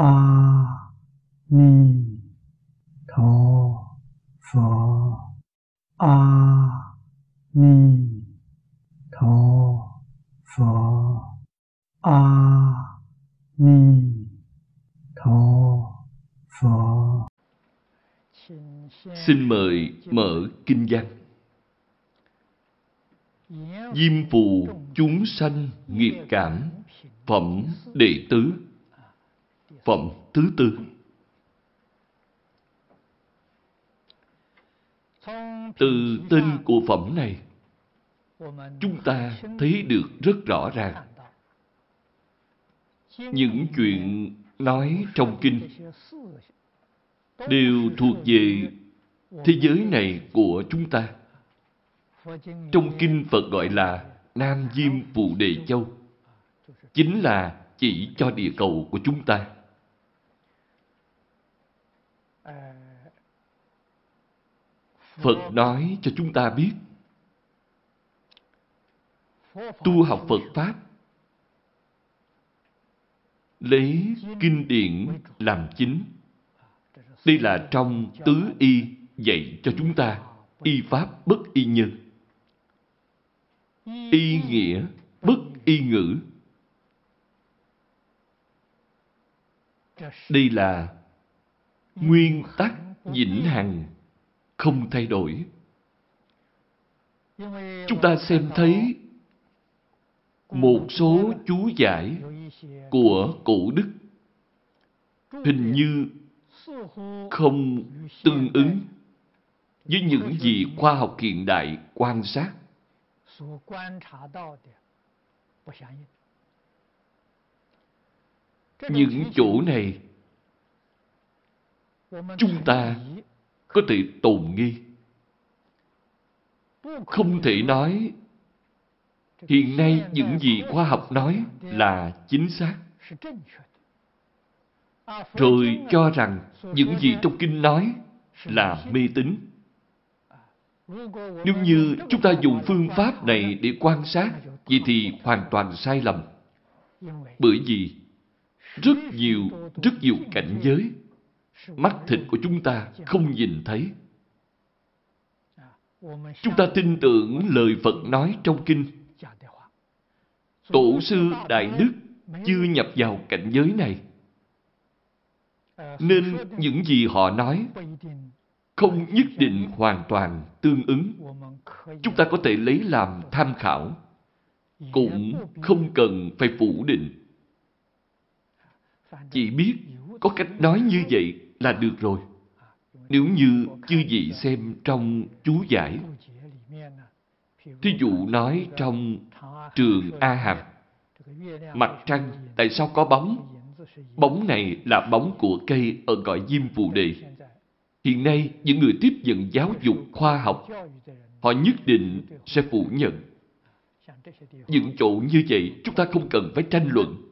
A Ni Tho Phở A Ni Tho Phở A Ni Tho Phở Xin mời mở kinh văn. Diêm phù chúng sanh nghiệp cảm, Phẩm đệ tứ Phẩm thứ tư Từ tên của phẩm này, Chúng ta thấy được rất rõ ràng Những chuyện nói trong kinh Đều thuộc về thế giới này của chúng ta trong kinh Phật gọi là Nam Diêm Phù Đề Châu. Chính là chỉ cho địa cầu của chúng ta. Phật nói cho chúng ta biết. Tu học Phật Pháp. Lấy kinh điển làm chính. Đây là trong tứ y dạy cho chúng ta, y pháp bất y nhân. Y nghĩa bất y ngữ. Đây là nguyên tắc vĩnh hằng không thay đổi chúng ta xem thấy một số chú giải của cổ đức hình như không tương ứng với những gì khoa học hiện đại quan sát những chỗ này chúng ta có thể tồn nghi. Không thể nói. Hiện nay những gì khoa học nói là chính xác. Rồi cho rằng những gì trong kinh nói là mê tín. Nếu như chúng ta dùng phương pháp này để quan sát, vậy thì hoàn toàn sai lầm. Bởi vì rất nhiều, rất nhiều cảnh giới, mắt thịt của chúng ta không nhìn thấy. Chúng ta tin tưởng lời Phật nói trong kinh. Tổ sư Đại Đức chưa nhập vào cảnh giới này. Nên những gì họ nói không nhất định hoàn toàn tương ứng. Chúng ta có thể lấy làm tham khảo, cũng không cần phải phủ định. Chỉ biết có cách nói như vậy là được rồi. Nếu như chư vị xem trong chú giải, thí dụ nói trong trường A Hàm, mặt trăng tại sao có bóng? Bóng này là bóng của cây ở gọi diêm phù đề. Hiện nay, những người tiếp nhận giáo dục khoa học, họ nhất định sẽ phủ nhận. Những chỗ như vậy, chúng ta không cần phải tranh luận.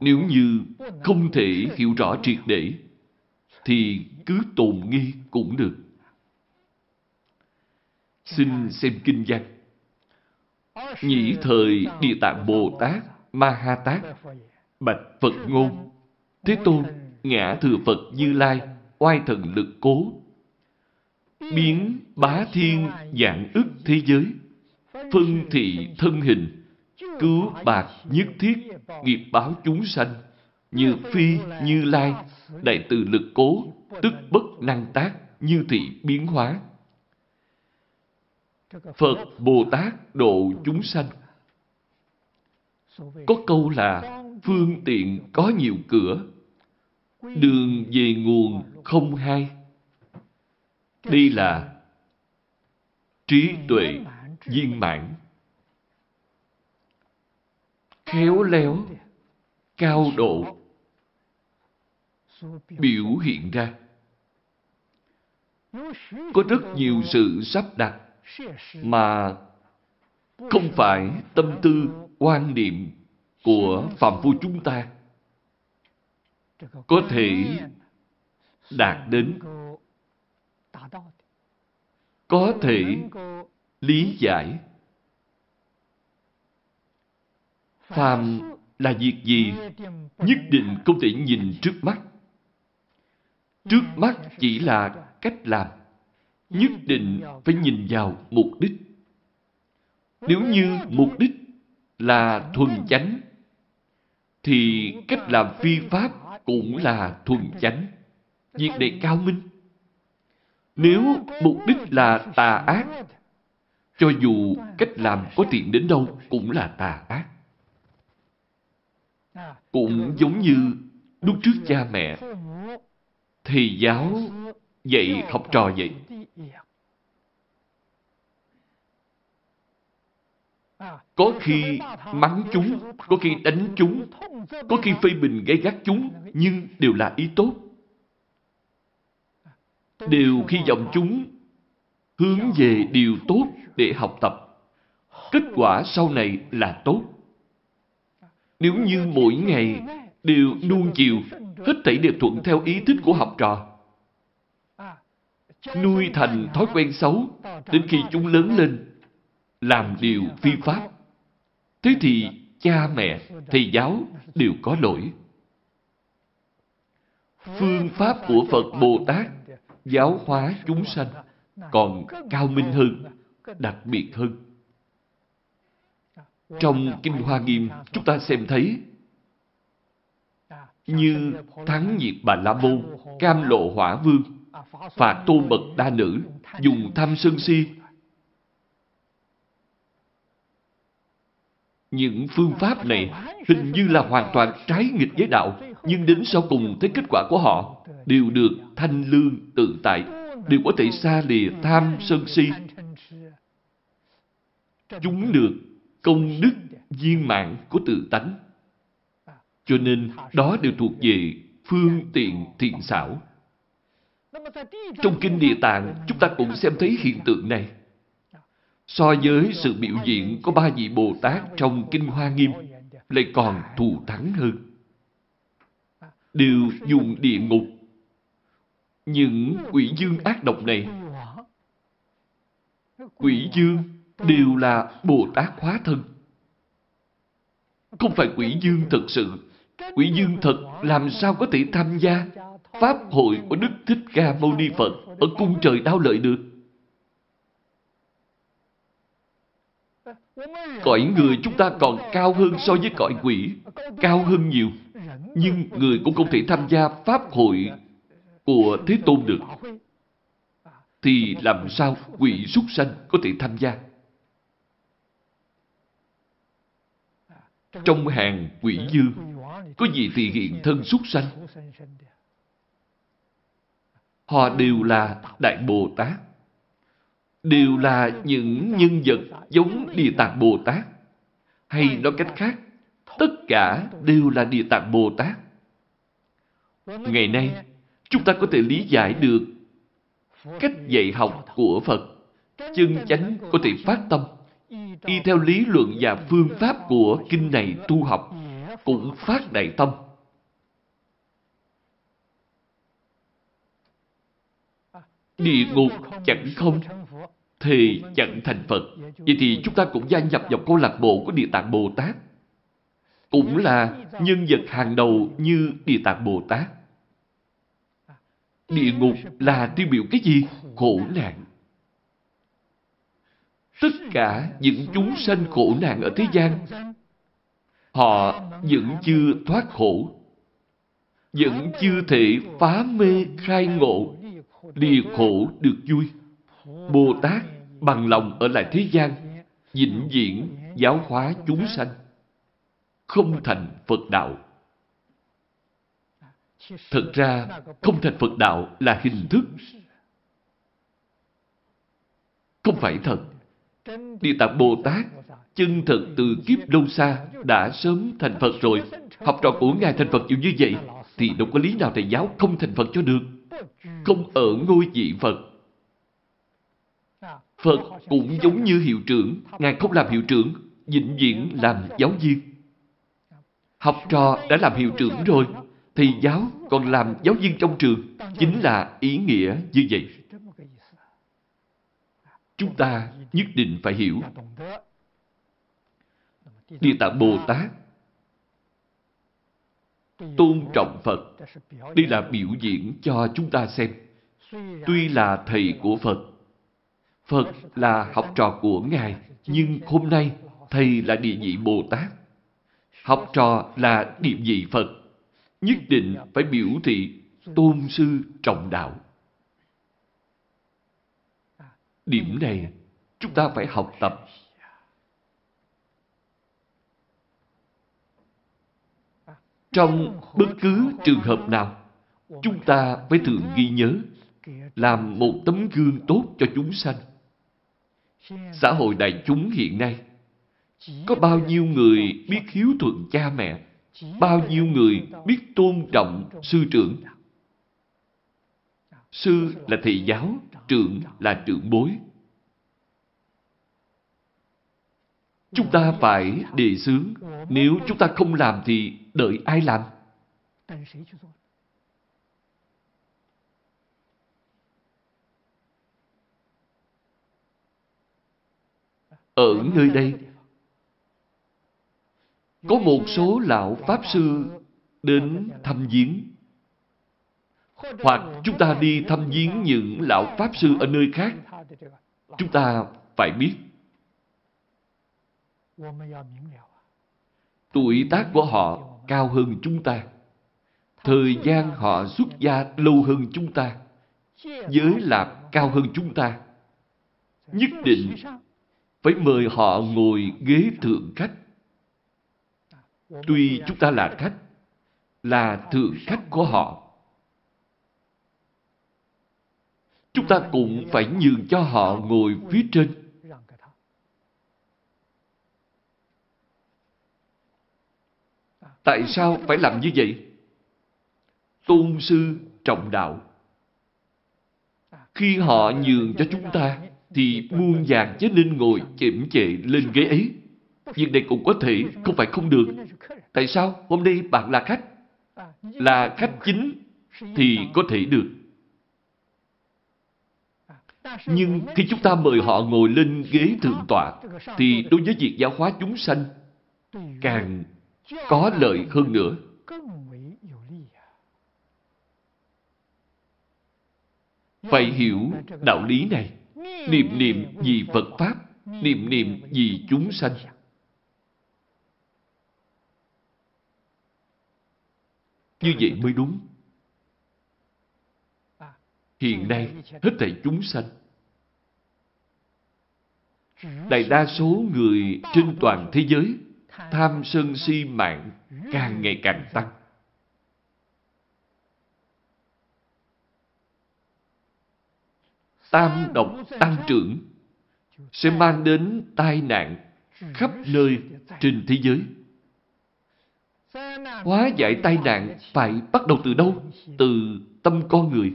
Nếu như không thể hiểu rõ triệt để, thì cứ tồn nghi cũng được. Xin xem kinh văn. Nhĩ thời Địa Tạng Bồ Tát Ma Ha Tát Bạch Phật Ngôn Thế Tôn Ngã Thừa Phật Như Lai oai thần lực cố, biến bá thiên dạng ức thế giới, phân thị thân hình, cứu bạc nhất thiết, nghiệp báo chúng sanh, như phi, như lai, đại từ lực cố, tức bất năng tác, như thị biến hóa. Phật Bồ Tát độ chúng sanh. Có câu là phương tiện có nhiều cửa, đường về nguồn không hai. Đây là trí tuệ viên mãn. Khéo léo, cao độ, biểu hiện ra. Có rất nhiều sự sắp đặt mà không phải tâm tư, quan niệm của phạm phu chúng ta có thể đạt đến có thể lý giải phàm là việc gì nhất định không thể nhìn trước mắt. Trước mắt chỉ là cách làm. Nhất định phải nhìn vào mục đích. Nếu như mục đích là thuần chánh, thì cách làm phi pháp cũng là thuần chánh. Việc này cao minh. Nếu mục đích là tà ác, cho dù cách làm có tiện đến đâu cũng là tà ác. Cũng giống như lúc trước cha mẹ, thầy giáo dạy học trò vậy. Có khi mắng chúng, có khi đánh chúng, có khi phê bình gây gắt chúng, nhưng đều là ý tốt. Đều hy vọng chúng hướng về điều tốt để học tập. Kết quả sau này là tốt. Nếu như mỗi ngày đều nuông chiều, hết thảy đều thuận theo ý thích của học trò, nuôi thành thói quen xấu, đến khi chúng lớn lên, làm điều phi pháp. Thế thì cha mẹ, thầy giáo đều có lỗi. Phương pháp của Phật Bồ Tát giáo hóa chúng sanh còn cao minh hơn, đặc biệt hơn. Trong Kinh Hoa Nghiêm, chúng ta xem thấy như Thắng Nhiệt Bà La Môn, Cam Lộ Hỏa Vương, Phạt Tô Mật Đa Nữ, dùng tham sân si. Những phương pháp này hình như là hoàn toàn trái nghịch với đạo, nhưng đến sau cùng thấy kết quả của họ đều được thanh lương tự tại, đều có thể xa lìa tham sân si. Chúng được công đức viên mãn của tự tánh. Cho nên đó đều thuộc về phương tiện thiện xảo. Trong Kinh Địa Tạng, chúng ta cũng xem thấy hiện tượng này. So với sự biểu diễn có ba vị Bồ Tát trong Kinh Hoa Nghiêm, lại còn thù thắng hơn. Đều dùng địa ngục. Những quỷ dương ác độc này, quỷ dương đều là Bồ Tát hóa thân. Không phải quỷ dương thật sự. Quỷ dương thật làm sao có thể tham gia Pháp hội của Đức Thích Ca Mâu Ni Phật ở cung trời đau lợi được? Cõi người chúng ta còn cao hơn so với cõi quỷ, cao hơn nhiều. Nhưng người cũng không thể tham gia Pháp hội của Thế Tôn được. Thì làm sao quỷ súc sanh có thể tham gia? Trong hàng quỷ dương, có gì thì hiện thân súc sanh? Họ đều là Đại Bồ Tát. Đều là những nhân vật giống Địa Tạng Bồ Tát. Hay nói cách khác, tất cả đều là Địa Tạng Bồ Tát. Ngày nay, chúng ta có thể lý giải được cách dạy học của Phật chân chánh có thể phát tâm y theo lý luận và phương pháp của kinh này tu học, cũng phát đại tâm. Địa ngục chẳng không Thì chẳng thành Phật. Vậy thì chúng ta cũng gia nhập vào câu lạc bộ của Địa Tạng Bồ Tát. Cũng là nhân vật hàng đầu như Địa Tạng Bồ Tát. Địa ngục là tiêu biểu cái gì? Khổ nạn. Tất cả những chúng sanh khổ nạn ở thế gian Họ vẫn chưa thoát khổ Vẫn chưa thể phá mê khai ngộ lìa khổ được vui. Bồ Tát bằng lòng ở lại thế gian, vĩnh viễn giáo hóa chúng sanh, không thành Phật đạo. Thật ra, không thành Phật đạo là hình thức. Không phải thật. Địa Tạng Bồ Tát chân thật từ kiếp lâu xa đã sớm thành Phật rồi. Học trò của Ngài thành Phật nhiều như vậy thì đâu có lý nào thầy giáo không thành Phật cho được không ở ngôi vị Phật. Phật cũng giống như hiệu trưởng, Ngài không làm hiệu trưởng, vĩnh viễn làm giáo viên. Học trò đã làm hiệu trưởng rồi, thì giáo còn làm giáo viên trong trường, chính là ý nghĩa như vậy. Chúng ta nhất định phải hiểu. Địa Tạng Bồ Tát tôn trọng Phật. Đây là biểu diễn cho chúng ta xem. Tuy là thầy của Phật, Phật là học trò của Ngài, nhưng hôm nay thầy là địa vị Bồ Tát. Học trò là địa vị Phật. Nhất định phải biểu thị tôn sư trọng đạo. Điểm này chúng ta phải học tập. Trong bất cứ trường hợp nào, chúng ta phải thường ghi nhớ, làm một tấm gương tốt cho chúng sanh. Xã hội đại chúng hiện nay, có bao nhiêu người biết hiếu thuận cha mẹ, bao nhiêu người biết tôn trọng sư trưởng. Sư là thầy giáo, trưởng là trưởng bối. Chúng ta phải đề xướng. Nếu chúng ta không làm thì đợi ai làm? Ở nơi đây, có một số lão Pháp Sư đến thăm viếng. Hoặc chúng ta đi thăm viếng những lão Pháp Sư ở nơi khác. Chúng ta phải biết Tuổi tác của họ cao hơn chúng ta. Thời gian họ xuất gia lâu hơn chúng ta. Giới lạc cao hơn chúng ta. Nhất định phải mời họ ngồi ghế thượng khách. Tuy chúng ta là khách, là thượng khách của họ. Chúng ta cũng phải nhường cho họ ngồi phía trên. Tại sao phải làm như vậy? Tôn sư trọng đạo. Khi họ nhường cho chúng ta, thì muôn vàng chứ nên ngồi chậm chệ lên ghế ấy. Việc này cũng có thể, không phải không được. Tại sao? Hôm nay bạn là khách. Là khách chính, thì có thể được. Nhưng khi chúng ta mời họ ngồi lên ghế thượng tọa, thì đối với việc giáo hóa chúng sanh, càng có lợi hơn nữa. Phải hiểu đạo lý này. Niệm niệm vì Phật Pháp, niệm niệm vì chúng sanh. Như vậy mới đúng. Hiện nay, hết thảy chúng sanh. Đại đa số người trên toàn thế giới tham sân si mạng càng ngày càng tăng. Tam độc tăng trưởng sẽ mang đến tai nạn khắp nơi trên thế giới. Hóa giải tai nạn phải bắt đầu từ đâu? Từ tâm con người.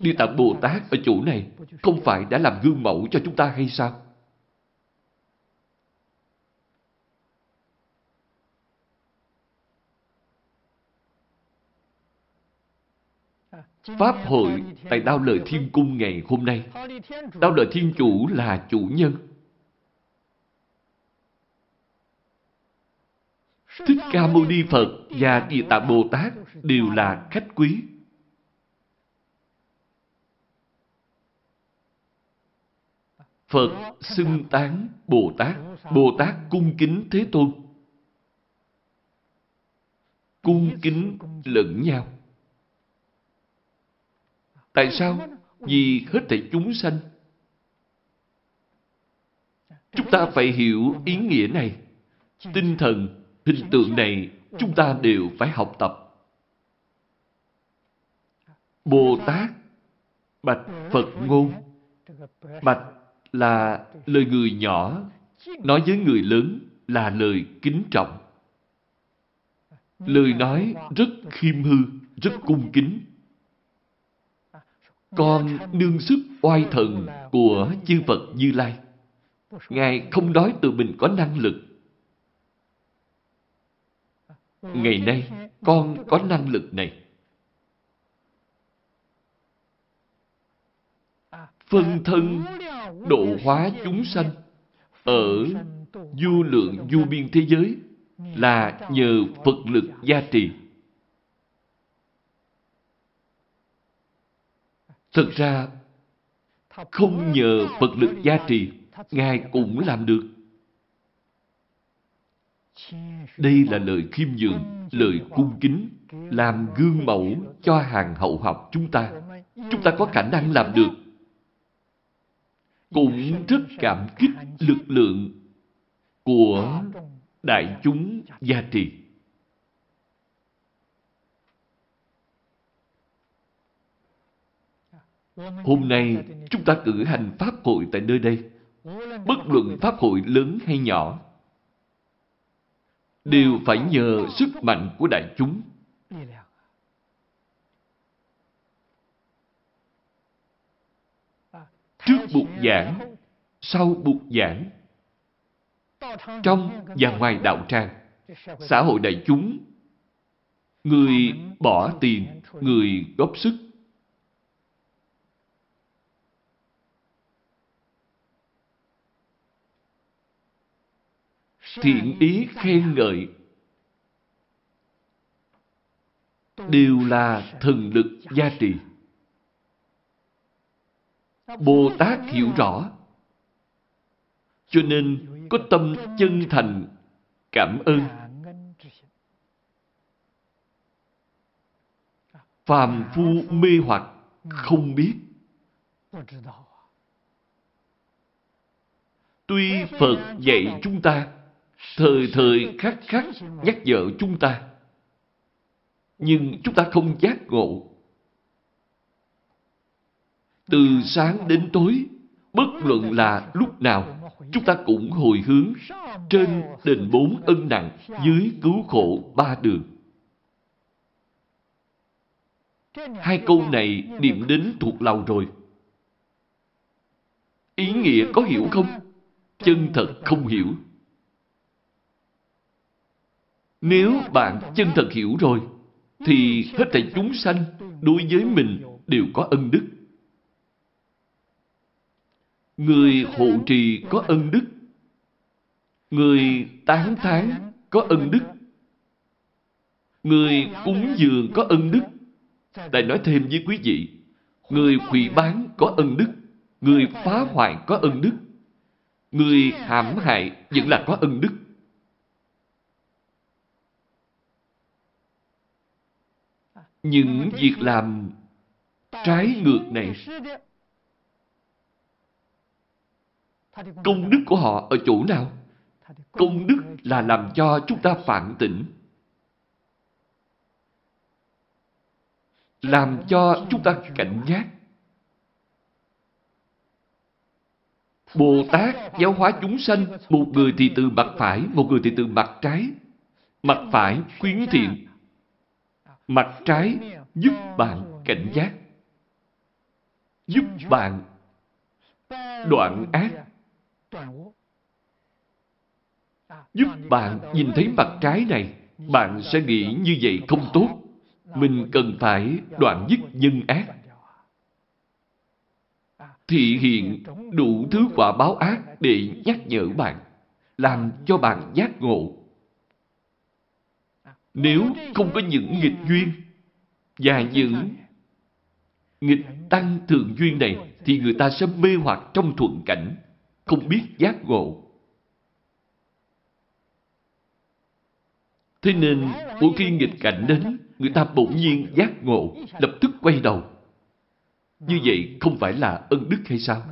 Địa Tạng Bồ Tát ở chỗ này không phải đã làm gương mẫu cho chúng ta hay sao? Pháp hội tại Đao Lợi Thiên Cung ngày hôm nay. Đao Lợi Thiên Chủ là chủ nhân. Thích Ca Mâu Ni Phật và Địa Tạng Bồ Tát đều là khách quý. Phật xưng tán Bồ Tát, Bồ Tát cung kính Thế Tôn. Cung kính lẫn nhau. Tại sao? Vì hết thảy chúng sanh. Chúng ta phải hiểu ý nghĩa này. Tinh thần, hình tượng này chúng ta đều phải học tập. Bồ Tát Bạch Phật ngôn Bạch là lời người nhỏ Nói với người lớn là lời kính trọng Lời nói rất khiêm hư, rất cung kính con đương sức oai thần của chư Phật Như Lai. Ngài không nói tự mình có năng lực. Ngày nay, con có năng lực này. Phân thân độ hóa chúng sanh ở du lượng du biên thế giới là nhờ Phật lực gia trì. Thật ra, không nhờ Phật lực gia trì, Ngài cũng làm được. Đây là lời khiêm nhường, lời cung kính, làm gương mẫu cho hàng hậu học chúng ta. Chúng ta có khả năng làm được. Cũng rất cảm kích lực lượng của đại chúng gia trì. Hôm nay, chúng ta cử hành Pháp hội tại nơi đây. Bất luận Pháp hội lớn hay nhỏ, đều phải nhờ sức mạnh của đại chúng. Trước bục giảng, sau bục giảng, trong và ngoài đạo tràng, xã hội đại chúng, người bỏ tiền, người góp sức, thiện ý khen ngợi đều là thần lực gia trì. Bồ Tát hiểu rõ, cho nên có tâm chân thành cảm ơn. Phàm phu mê hoặc không biết. Tuy Phật dạy chúng ta thời thời khắc khắc nhắc nhở chúng ta. Nhưng chúng ta không giác ngộ. Từ sáng đến tối, bất luận là lúc nào, chúng ta cũng hồi hướng trên đền bốn ân nặng, dưới cứu khổ ba đường. Hai câu này niệm đến thuộc lòng rồi. Ý nghĩa có hiểu không? Chân thật không hiểu. Nếu bạn chân thật hiểu rồi, thì hết thảy chúng sanh đối với mình đều có ân đức. Người hộ trì có ân đức. Người tán thán có ân đức. Người cúng dường có ân đức. Lại nói thêm với quý vị, người quỷ bán có ân đức. Người phá hoại có ân đức. Người hãm hại vẫn là có ân đức. những việc làm trái ngược này công đức của họ ở chỗ nào công đức là làm cho chúng ta phản tỉnh làm cho chúng ta cảnh giác Bồ Tát giáo hóa chúng sanh, một người thì từ mặt phải, một người thì từ mặt trái. Mặt phải khuyến thiện, Mặt trái giúp bạn cảnh giác. Giúp bạn đoạn ác. Giúp bạn nhìn thấy mặt trái này, bạn sẽ nghĩ như vậy không tốt. Mình cần phải đoạn dứt nhân ác. Thị hiện đủ thứ quả báo ác để nhắc nhở bạn, làm cho bạn giác ngộ. Nếu không có những nghịch duyên và những nghịch tăng thường duyên này thì người ta sẽ mê hoặc trong thuận cảnh, không biết giác ngộ. Thế nên, mỗi khi nghịch cảnh đến, người ta bỗng nhiên giác ngộ, lập tức quay đầu. Như vậy không phải là ân đức hay sao?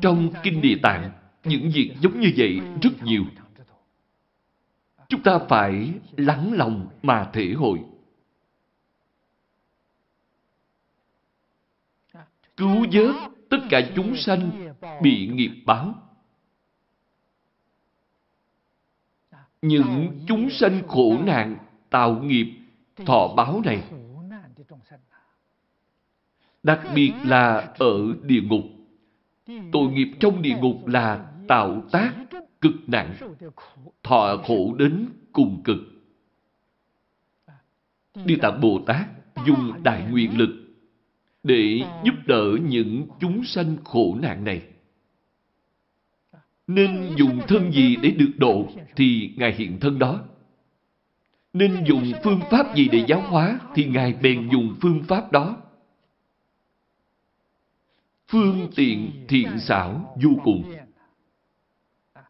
Trong Kinh Địa Tạng, những việc giống như vậy rất nhiều. Chúng ta phải lắng lòng mà thể hội. Cứu vớt tất cả chúng sanh bị nghiệp báo. Những chúng sanh khổ nạn tạo nghiệp thọ báo này đặc biệt là ở địa ngục Tội nghiệp trong địa ngục là tạo tác cực nặng, thọ khổ đến cùng cực. Địa Tạng Bồ Tát dùng đại nguyện lực để giúp đỡ những chúng sanh khổ nạn này. Nên dùng thân gì để được độ thì Ngài hiện thân đó. Nên dùng phương pháp gì để giáo hóa thì Ngài bèn dùng phương pháp đó. Phương tiện thiện xảo vô cùng.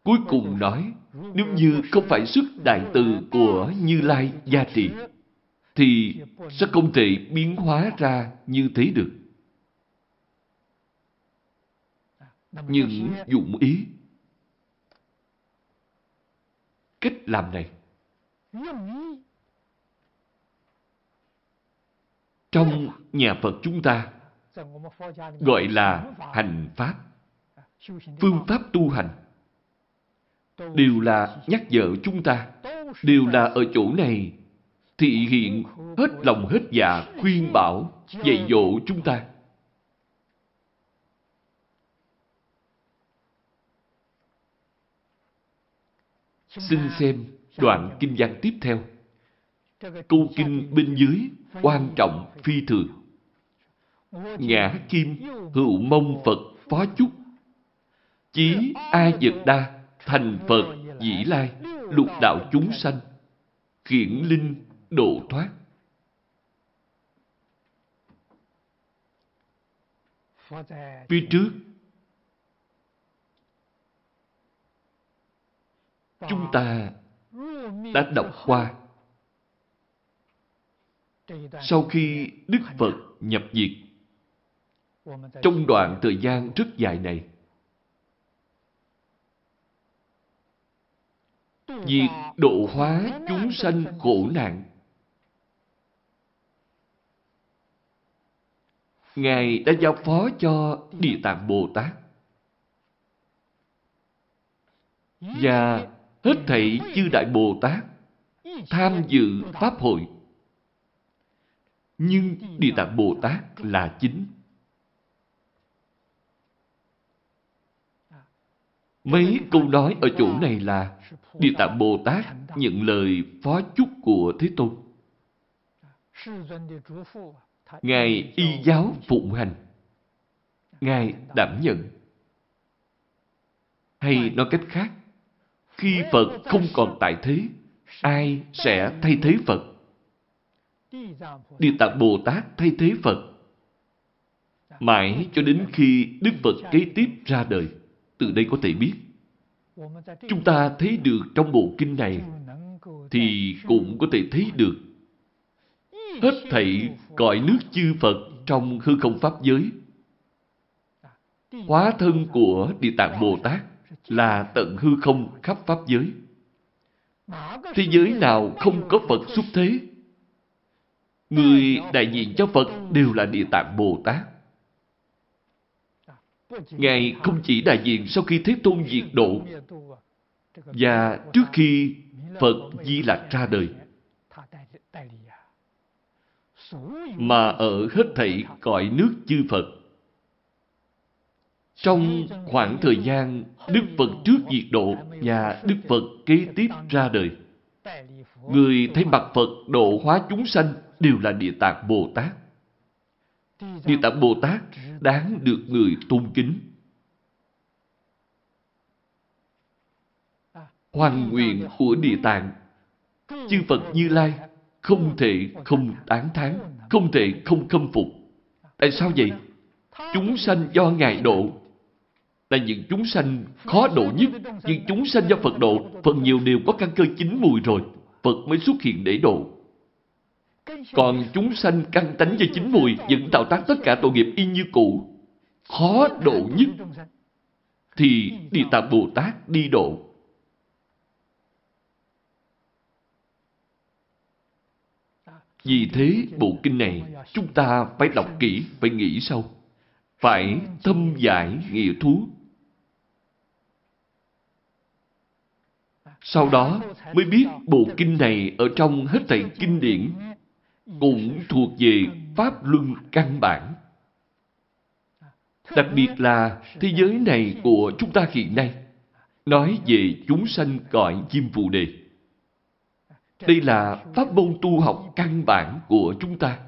Cuối cùng nói, nếu như không phải sức đại từ của Như Lai gia trì, thì sẽ không thể biến hóa ra như thế được. Những dụng ý, cách làm này, trong nhà Phật chúng ta gọi là hành pháp, phương pháp tu hành đều là nhắc nhở chúng ta, đều là ở chỗ này thị hiện hết lòng hết dạ khuyên bảo, dạy dỗ chúng ta. Xin xem đoạn kinh văn tiếp theo. Câu kinh bên dưới, quan trọng phi thường. Ngã kim, hữu mông Phật phó chúc. Chí A Dật Đa, thành Phật dĩ lai, lục đạo chúng sanh khiển linh độ thoát phía trước, chúng ta đã đọc qua sau khi đức phật nhập diệt, trong đoạn thời gian rất dài này, việc độ hóa chúng sanh khổ nạn. Ngài đã giao phó cho Địa Tạng Bồ Tát. Và hết thảy chư Đại Bồ Tát tham dự Pháp hội. Nhưng Địa Tạng Bồ Tát là chính. Mấy câu nói ở chỗ này là Địa Tạng Bồ Tát nhận lời phó chúc của Thế Tôn. Ngài y giáo phụng hành. Ngài đảm nhận. Hay nói cách khác, khi Phật không còn tại thế, ai sẽ thay thế Phật? Địa Tạng Bồ Tát thay thế Phật. Mãi cho đến khi Đức Phật kế tiếp ra đời. Từ đây có thể biết chúng ta thấy được trong bộ kinh này thì cũng có thể thấy được hết thảy cõi nước chư Phật trong hư không pháp giới. Hóa thân của Địa Tạng Bồ Tát là tận hư không khắp pháp giới. Thế giới nào không có Phật xuất thế? Người đại diện cho Phật đều là Địa Tạng Bồ Tát. Ngài không chỉ đại diện sau khi Thế Tôn diệt độ và trước khi Phật Di Lạc ra đời mà ở hết thảy cõi nước chư Phật. Trong khoảng thời gian Đức Phật trước diệt độ và Đức Phật kế tiếp ra đời, người thấy mặt Phật độ hóa chúng sanh đều là Địa Tạng Bồ Tát. Địa Tạng Bồ Tát đáng được người tôn kính. Hoàn nguyện của Địa Tạng, chư Phật Như Lai không thể không tán thán, không thể không khâm phục. Tại sao vậy? Chúng sanh do Ngài độ là những chúng sanh khó độ nhất. Những chúng sanh do Phật độ, phần nhiều đều có căn cơ chín mùi rồi. Phật mới xuất hiện để độ. Còn chúng sanh căn tánh do chính mùi vẫn tạo tác tất cả tội nghiệp y như cũ. Khó độ nhất thì Địa Tạng Bồ Tát đi độ. Vì thế bộ kinh này chúng ta phải đọc kỹ, phải nghĩ sâu. Phải thâm giải nghĩa thú. Sau đó mới biết bộ kinh này ở trong hết thảy kinh điển cũng thuộc về pháp luân căn bản. Đặc biệt là thế giới này của chúng ta hiện nay nói về chúng sanh cõi chim phù đề. Đây là pháp môn tu học căn bản của chúng ta.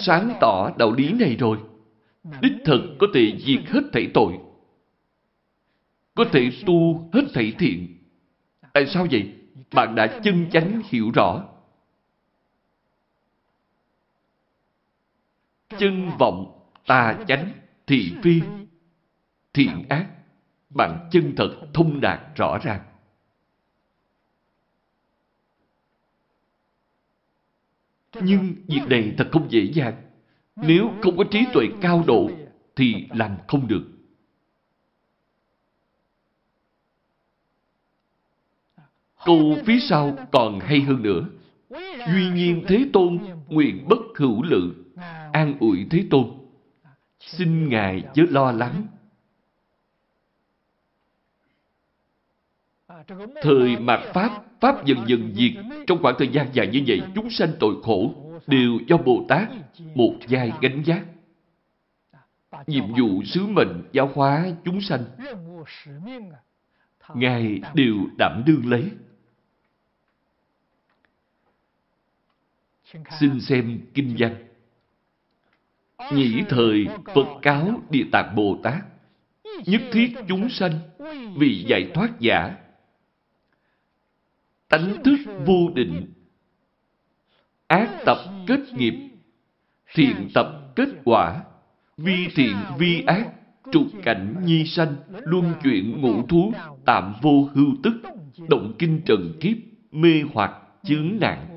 Sáng tỏ đạo lý này rồi, đích thực có thể diệt hết thảy tội. có thể tu hết thảy thiện. Tại sao vậy? Bạn đã chân chánh hiểu rõ. Chân vọng, tà chánh, thị phi, thiện ác. Bạn chân thật thông đạt rõ ràng. Nhưng việc này thật không dễ dàng. Nếu không có trí tuệ cao độ thì làm không được. Câu phía sau còn hay hơn nữa. Duy nhiên Thế Tôn nguyện bất hữu lự, an ủi Thế Tôn. Xin Ngài chớ lo lắng. Thời mạt Pháp, Pháp dần dần diệt. Trong khoảng thời gian dài như vậy, chúng sanh tội khổ đều do Bồ Tát một vai gánh giác. Nhiệm vụ sứ mệnh giáo hóa chúng sanh, Ngài đều đảm đương lấy. Xin xem kinh văn. Nhĩ thời Phật cáo Địa Tạng Bồ Tát, nhất thiết chúng sanh vì giải thoát giả. Tánh thức vô định, ác tập kết nghiệp, thiện tập kết quả, vi thiện vi ác, trục cảnh nhi sanh, luân chuyển ngũ thú, tạm vô hưu tức, động kinh trần kiếp, mê hoặc chướng nạn.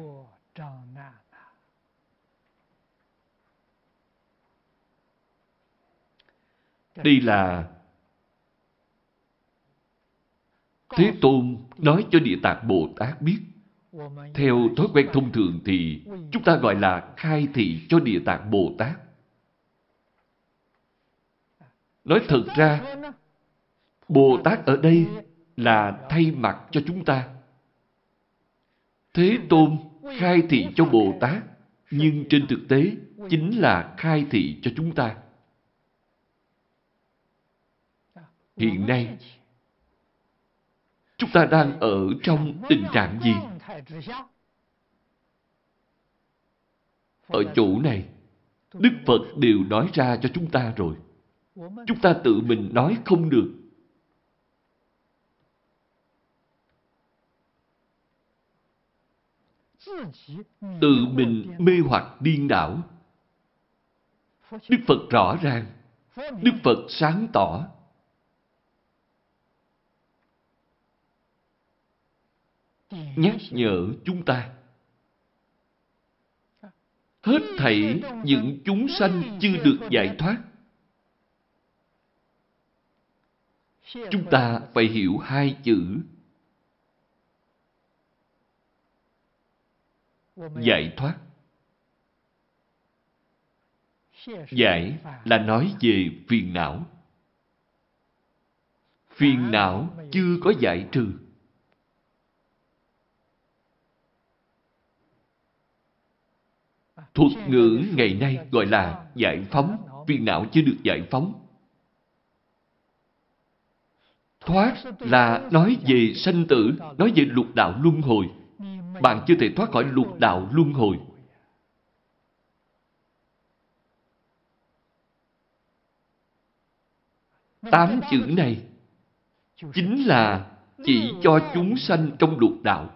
Đây là Thế Tôn nói cho Địa Tạng Bồ Tát biết. Theo thói quen thông thường thì chúng ta gọi là khai thị cho Địa Tạng Bồ Tát. Nói thật ra, Bồ Tát ở đây là thay mặt cho chúng ta. Thế Tôn khai thị cho Bồ Tát, nhưng trên thực tế chính là khai thị cho chúng ta. Hiện nay, chúng ta đang ở trong tình trạng gì? Ở chỗ này, Đức Phật đều nói ra cho chúng ta rồi. Chúng ta tự mình nói không được. Tự mình mê hoặc điên đảo. Đức Phật rõ ràng. Đức Phật sáng tỏ. Nhắc nhở chúng ta. Hết thảy những chúng sanh chưa được giải thoát. Chúng ta phải hiểu hai chữ giải thoát. Giải là nói về phiền não. Phiền não chưa có giải trừ. Thuật ngữ ngày nay gọi là giải phóng, phiền não chưa được giải phóng. Thoát là nói về sanh tử, nói về lục đạo luân hồi. Bạn chưa thể thoát khỏi lục đạo luân hồi. Tám chữ này chính là chỉ cho chúng sanh trong lục đạo.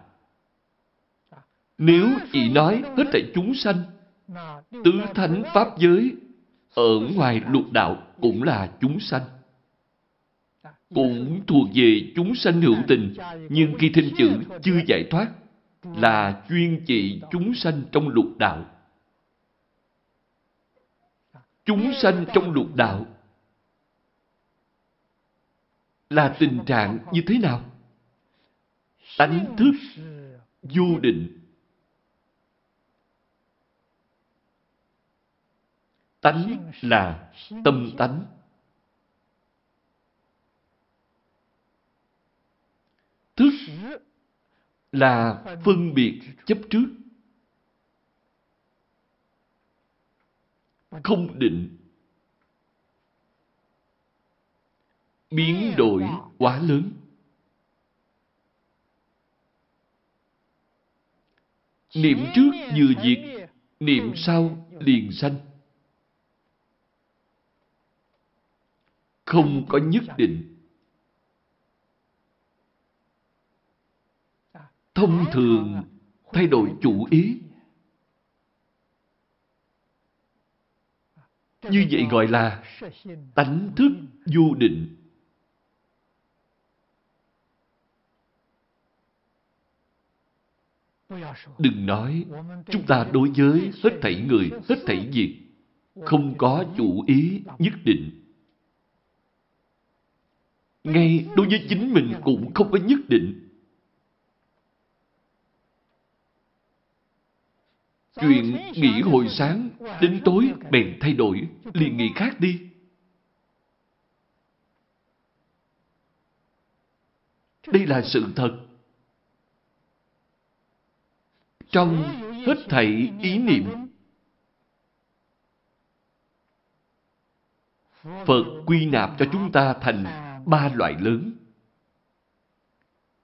Nếu chỉ nói hết thảy chúng sanh Tứ thánh pháp giới ở ngoài lục đạo cũng là chúng sanh. Cũng thuộc về chúng sanh hữu tình, nhưng khi thêm chữ chưa giải thoát là chuyên trị chúng sanh trong lục đạo. Chúng sanh trong lục đạo là tình trạng như thế nào? Tánh thức vô định Tánh là tâm tánh. Thức là phân biệt chấp trước. Không định. Biến đổi quá lớn. Niệm trước vừa diệt, niệm sau liền sanh. không có nhất định. Thông thường thay đổi chủ ý. Như vậy gọi là tánh thức du định. Đừng nói chúng ta đối với hết thảy người, hết thảy việc không có chủ ý nhất định ngay đối với chính mình cũng không có nhất định. Chuyện nghỉ hồi sáng đến tối bèn thay đổi, liền nghỉ khác đi. Đây là sự thật. Trong hết thảy ý niệm, Phật quy nạp cho chúng ta thành ba loại lớn.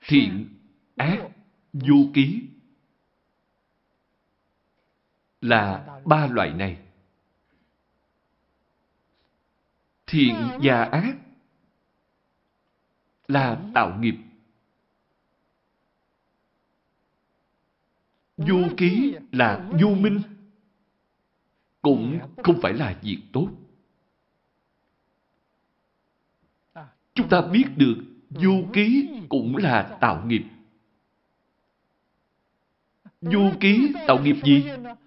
Thiện, ác, vô ký là ba loại này. Thiện và ác là tạo nghiệp. Vô ký là vô minh. Cũng không phải là việc tốt. Chúng ta biết được vô ký cũng là tạo nghiệp. Vô ký tạo nghiệp gì?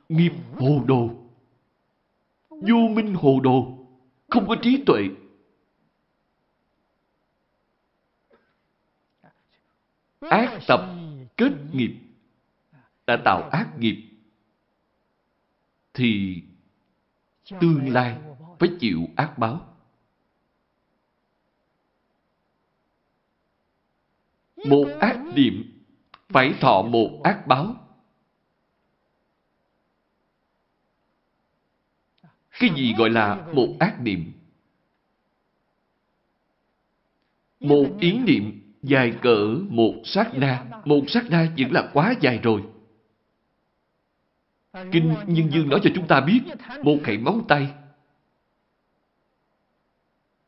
nghiệp hồ đồ. Vô minh hồ đồ, không có trí tuệ. Ác tập kết nghiệp đã tạo ác nghiệp thì tương lai phải chịu ác báo. Một ác niệm, phải thọ một ác báo. Cái gì gọi là một ác niệm? Một ý niệm dài cỡ một sát na. Một sát na vẫn là quá dài rồi. Kinh Nhân Dương nói cho chúng ta biết, một khẩy móng tay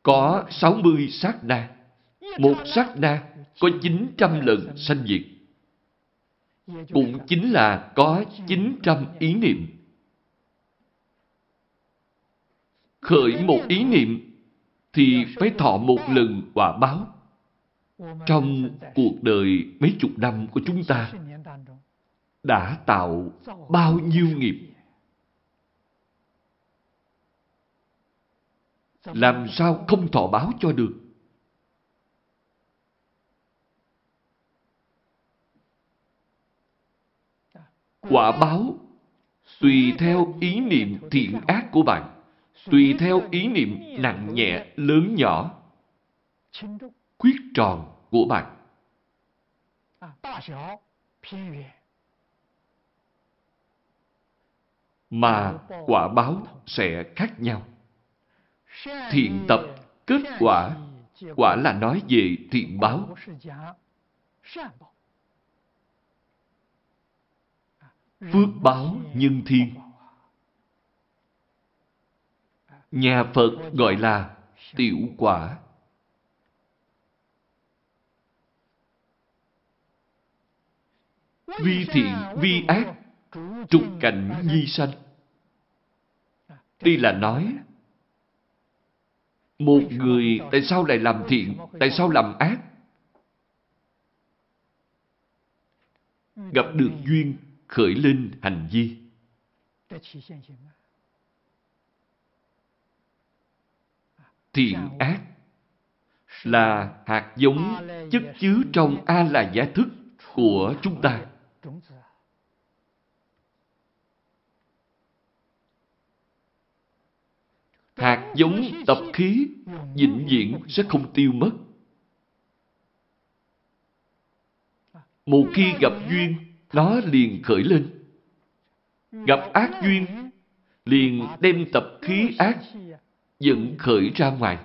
có 60 sát na. Một sát na có 900 lần sanh diệt. Cũng chính là có 900 ý niệm. khởi một ý niệm thì phải thọ một lần quả báo. Trong cuộc đời mấy chục năm của chúng ta, đã tạo bao nhiêu nghiệp làm sao không thọ báo cho được quả báo tùy theo ý niệm thiện ác của bạn tùy theo ý niệm nặng nhẹ, lớn nhỏ, quyết tròn của bạn. Mà quả báo sẽ khác nhau. Thiện tập, kết quả, quả là nói về thiện báo. Phước báo nhân thiên Nhà Phật gọi là tiểu quả. Vi thiện, vi ác, trục cảnh nhi sanh. Đây là nói một người tại sao lại làm thiện, tại sao làm ác? Gặp được duyên khởi lên hành vi. Thiện ác là hạt giống chất chứa trong a la giá thức của chúng ta. Hạt giống tập khí vĩnh viễn sẽ không tiêu mất. Một khi gặp duyên nó liền khởi lên gặp ác duyên liền đem tập khí ác dẫn khởi ra ngoài.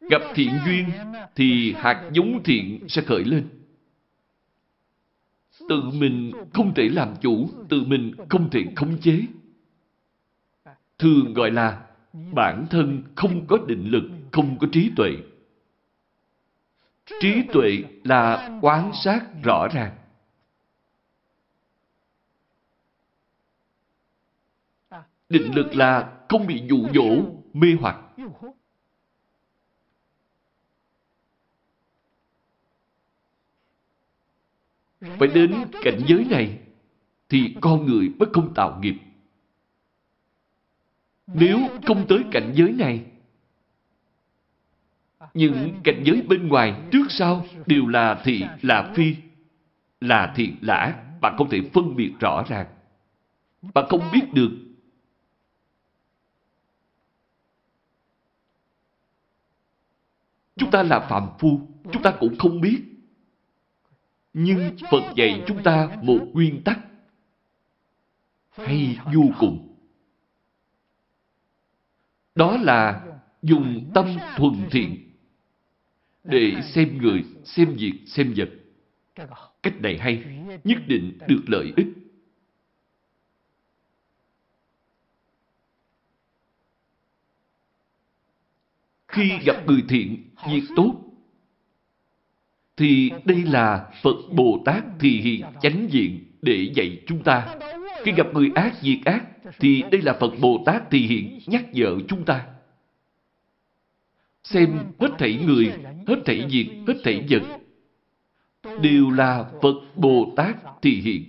Gặp thiện duyên thì hạt giống thiện sẽ khởi lên. Tự mình không thể làm chủ, tự mình không thể khống chế. Thường gọi là bản thân không có định lực, không có trí tuệ. Trí tuệ là quán sát rõ ràng. Định lực là không bị dụ dỗ, mê hoặc. Phải đến cảnh giới này thì con người mới không tạo nghiệp. Nếu không tới cảnh giới này, những cảnh giới bên ngoài trước sau đều là thị là phi, là thiện lã, bạn không thể phân biệt rõ ràng. Bạn không biết được Chúng ta là phạm phu, chúng ta cũng không biết. Nhưng Phật dạy chúng ta một nguyên tắc hay vô cùng. Đó là dùng tâm thuần thiện để xem người, xem việc, xem vật. Cách này hay, nhất định được lợi ích. Khi gặp người thiện, việc tốt, thì đây là Phật Bồ Tát thì hiện chánh diện để dạy chúng ta. Khi gặp người ác, việc ác, thì đây là Phật Bồ Tát thì hiện nhắc nhở chúng ta. Xem hết thảy người, hết thảy diệt hết thảy vật, đều là Phật Bồ Tát thị hiện.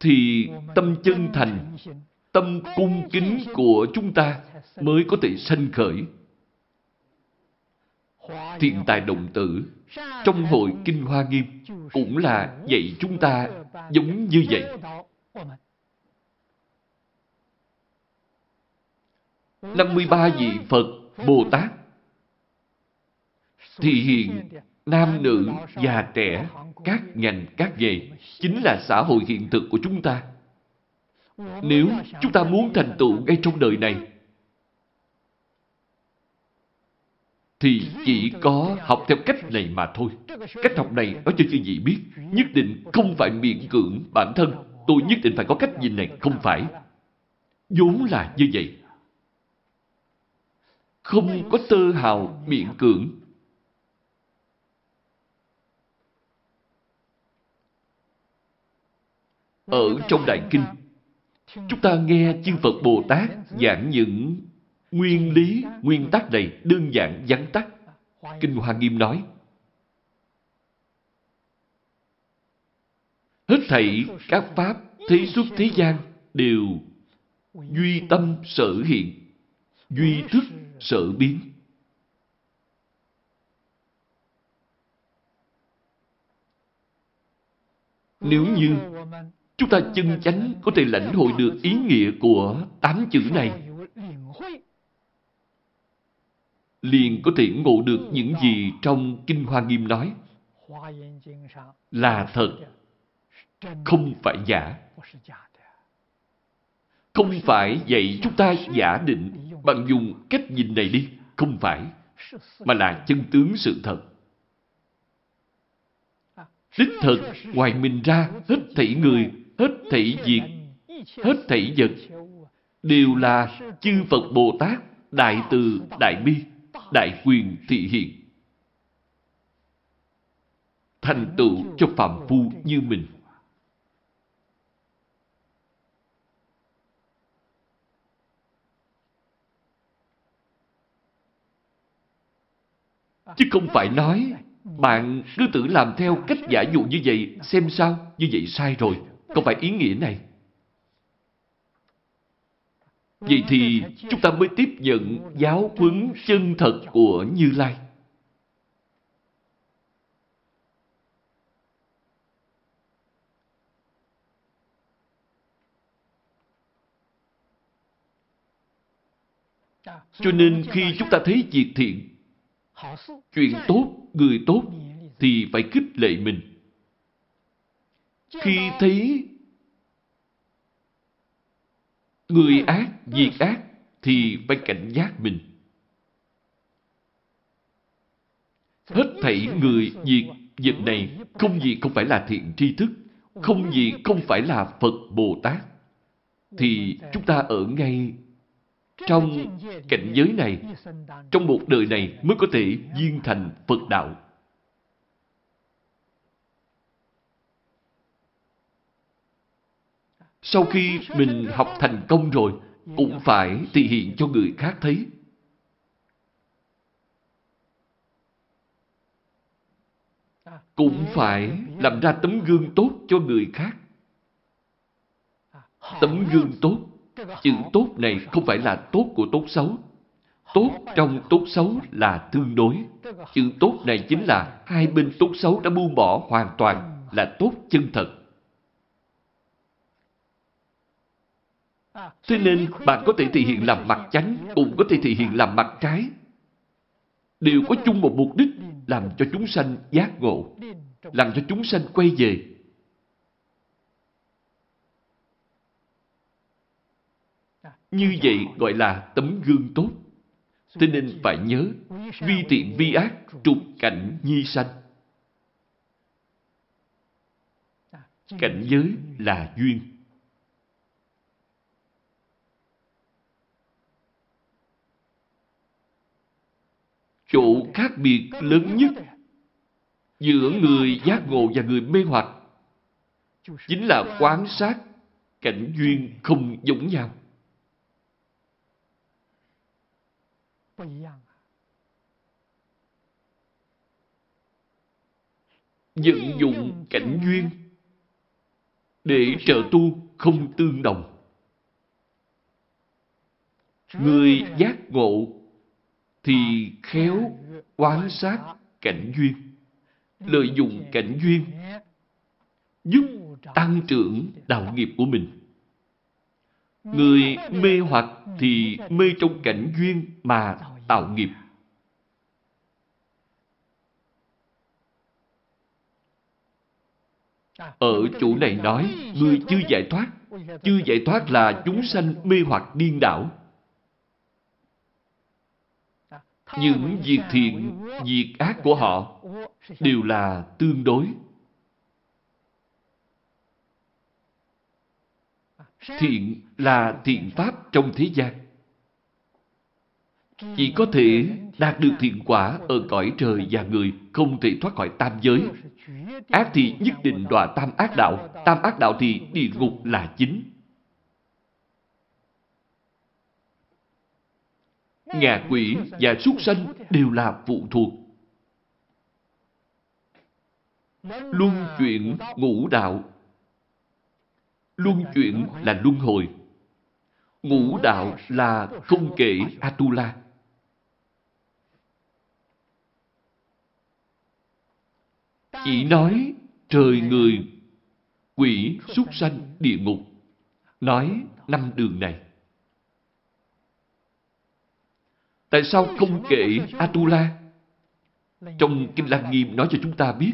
Thì tâm chân thành tâm cung kính của chúng ta mới có thể sanh khởi. Thiện tài động tử trong hội Kinh Hoa Nghiêm cũng là dạy chúng ta giống như vậy. Năm mươi ba vị Phật, Bồ Tát thì hiện nam nữ, già trẻ, các ngành, các nghề chính là xã hội hiện thực của chúng ta. Nếu chúng ta muốn thành tựu ngay trong đời này, thì chỉ có học theo cách này mà thôi. Cách học này nói cho chư vị biết, nhất định không phải miệng cưỡng bản thân. Tôi nhất định phải có cách nhìn này, không phải. vốn là như vậy. Không có tơ hào miệng cưỡng. Ở trong Đại Kinh, Chúng ta nghe chư Phật Bồ Tát giảng những nguyên lý, nguyên tắc này đơn giản vắn tắt. Kinh Hoa Nghiêm nói, Hết thảy các pháp thế xuất thế gian đều duy tâm sở hiện, duy thức sở biến. Nếu như Chúng ta chân chánh có thể lãnh hội được ý nghĩa của tám chữ này. Liền có thể ngộ được những gì trong Kinh Hoa Nghiêm nói là thật, không phải giả. Không phải dạy chúng ta giả định bằng dùng cách nhìn này đi. Không phải, mà là chân tướng sự thật. Đích thực, ngoài mình ra, hết thảy người hết thảy việc, hết thảy vật, đều là chư Phật Bồ Tát, Đại Từ, Đại Bi, Đại Quyền Thị Hiện. Thành tựu cho phạm phu như mình. Chứ không phải nói bạn cứ tự làm theo cách giả dụ như vậy xem sao, như vậy sai rồi. Không phải ý nghĩa này. Vậy thì chúng ta mới tiếp nhận giáo huấn chân thật của Như Lai. Cho nên khi chúng ta thấy việc thiện, chuyện tốt, người tốt, thì phải khích lệ mình. Khi thấy người ác, việc ác, thì phải cảnh giác mình. Hết thảy người, việc, việc này không gì không phải là thiện tri thức, không gì không phải là Phật Bồ Tát. Thì chúng ta ở ngay trong cảnh giới này, trong một đời này mới có thể viên thành Phật đạo. Sau khi mình học thành công rồi, cũng phải thể hiện cho người khác thấy. Cũng phải làm ra tấm gương tốt cho người khác. Tấm gương tốt, chữ tốt này không phải là tốt của tốt xấu. Tốt trong tốt xấu là tương đối. Chữ tốt này chính là hai bên tốt xấu đã buông bỏ hoàn toàn là tốt chân thật. Thế nên bạn có thể thể hiện làm mặt chánh, cũng có thể thể hiện làm mặt trái. Đều có chung một mục đích làm cho chúng sanh giác ngộ, làm cho chúng sanh quay về. Như vậy gọi là tấm gương tốt. Thế nên phải nhớ, vi thiện vi ác, trục cảnh nhi sanh. Cảnh giới là duyên. Chỗ khác biệt lớn nhất giữa người giác ngộ và người mê hoặc chính là quan sát cảnh duyên không giống nhau. Vận dụng cảnh duyên để trợ tu không tương đồng. Người giác ngộ thì khéo quan sát cảnh duyên, lợi dụng cảnh duyên giúp tăng trưởng đạo nghiệp của mình. Người mê hoặc thì mê trong cảnh duyên mà tạo nghiệp. Ở chỗ này nói, người chưa giải thoát. Chưa giải thoát là chúng sanh mê hoặc điên đảo. Những việc thiện, việc ác của họ đều là tương đối. Thiện là thiện pháp trong thế gian. Chỉ có thể đạt được thiện quả ở cõi trời và người, không thể thoát khỏi tam giới. Ác thì nhất định đọa tam ác đạo, tam ác đạo thì địa ngục là chính. ngạ quỷ và súc sanh đều là phụ thuộc. Luân chuyển ngũ đạo Luân chuyển là luân hồi. Ngũ đạo là không kể Atula. Chỉ nói trời người, quỷ, súc sanh, địa ngục. Nói năm đường này. Tại sao không kể Atula? Trong Kinh Lăng Nghiêm nói cho chúng ta biết,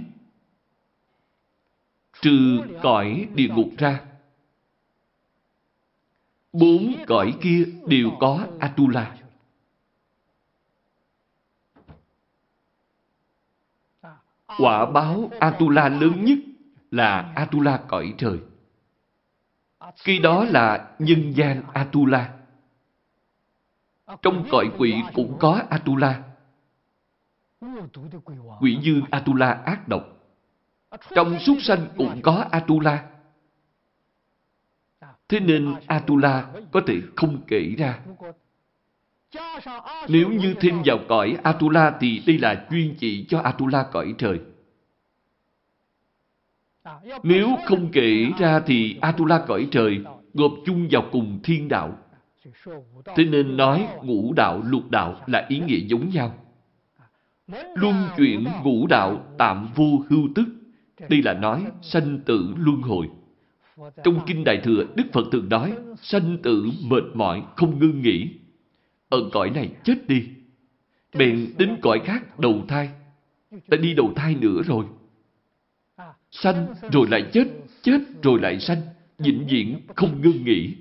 trừ cõi địa ngục ra, bốn cõi kia đều có Atula. Quả báo Atula lớn nhất là Atula cõi trời. Khi đó là nhân gian Atula. Trong cõi quỷ cũng có Atula. Quỷ dương Atula ác độc. Trong súc sanh cũng có Atula. Thế nên Atula có thể không kể ra. Nếu như thêm vào cõi Atula thì đây là chuyên chỉ cho Atula cõi trời. Nếu không kể ra thì Atula cõi trời gộp chung vào cùng thiên đạo. Thế nên nói ngũ đạo, lục đạo là ý nghĩa giống nhau. Luân chuyển ngũ đạo tạm vô hưu tức. Đây là nói sanh tử luân hồi. Trong Kinh Đại Thừa, Đức Phật thường nói sanh tử mệt mỏi không ngưng nghỉ. Ở cõi này chết đi. Bèn đến cõi khác đầu thai. Ta đi đầu thai nữa rồi. Sanh rồi lại chết, chết rồi lại sanh. Vĩnh viễn không ngưng nghỉ.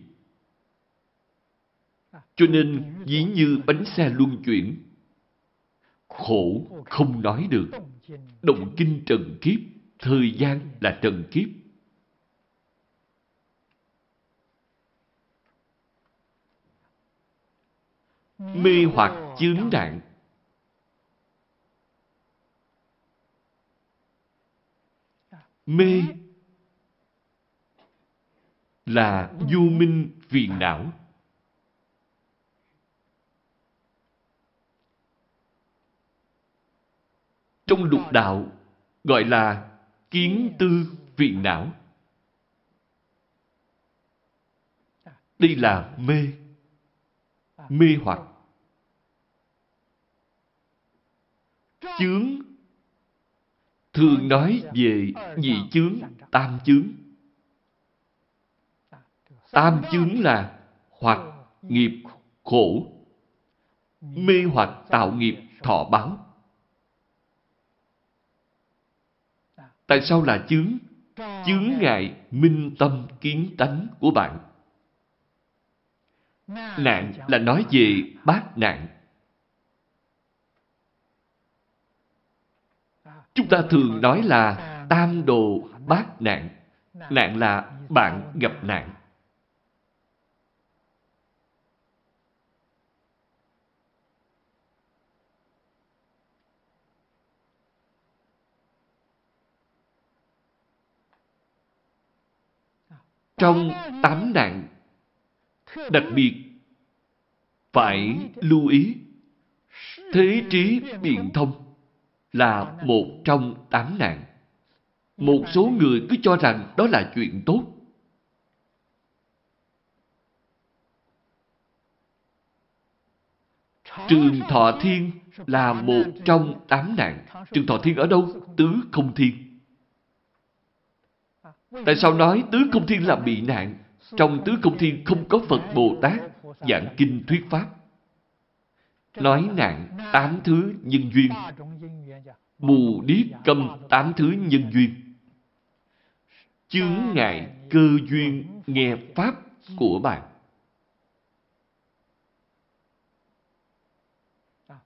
Cho nên ví như bánh xe luân chuyển. Khổ không nói được. Động kinh trần kiếp, thời gian là trần kiếp. Mê hoặc chướng nạn. Mê là vô minh phiền não. Trong lục đạo gọi là kiến tư phiền não. Đây là mê, mê hoặc. Chướng thường nói về nhị chướng, tam chướng. Tam chướng là hoặc nghiệp khổ, mê hoặc tạo nghiệp thọ báo. Tại sao là chướng? Chướng ngại minh tâm kiến tánh của bạn. Nạn là nói về bát nạn. Chúng ta thường nói là tam đồ bát nạn. Nạn là bạn gặp nạn. Trong tám nạn, đặc biệt phải lưu ý thế trí biện thông là một trong tám nạn. Một số người cứ cho rằng đó là chuyện tốt. Trường Thọ Thiên là một trong tám nạn. Trường Thọ Thiên ở đâu? Tứ Không Thiên. Tại sao nói Tứ Không Thiên là bị nạn? Trong Tứ Không Thiên không có Phật Bồ Tát giảng kinh thuyết Pháp. Nói nạn tám thứ nhân duyên. Mù điếc câm tám thứ nhân duyên. Chướng ngại cơ duyên nghe Pháp của bạn.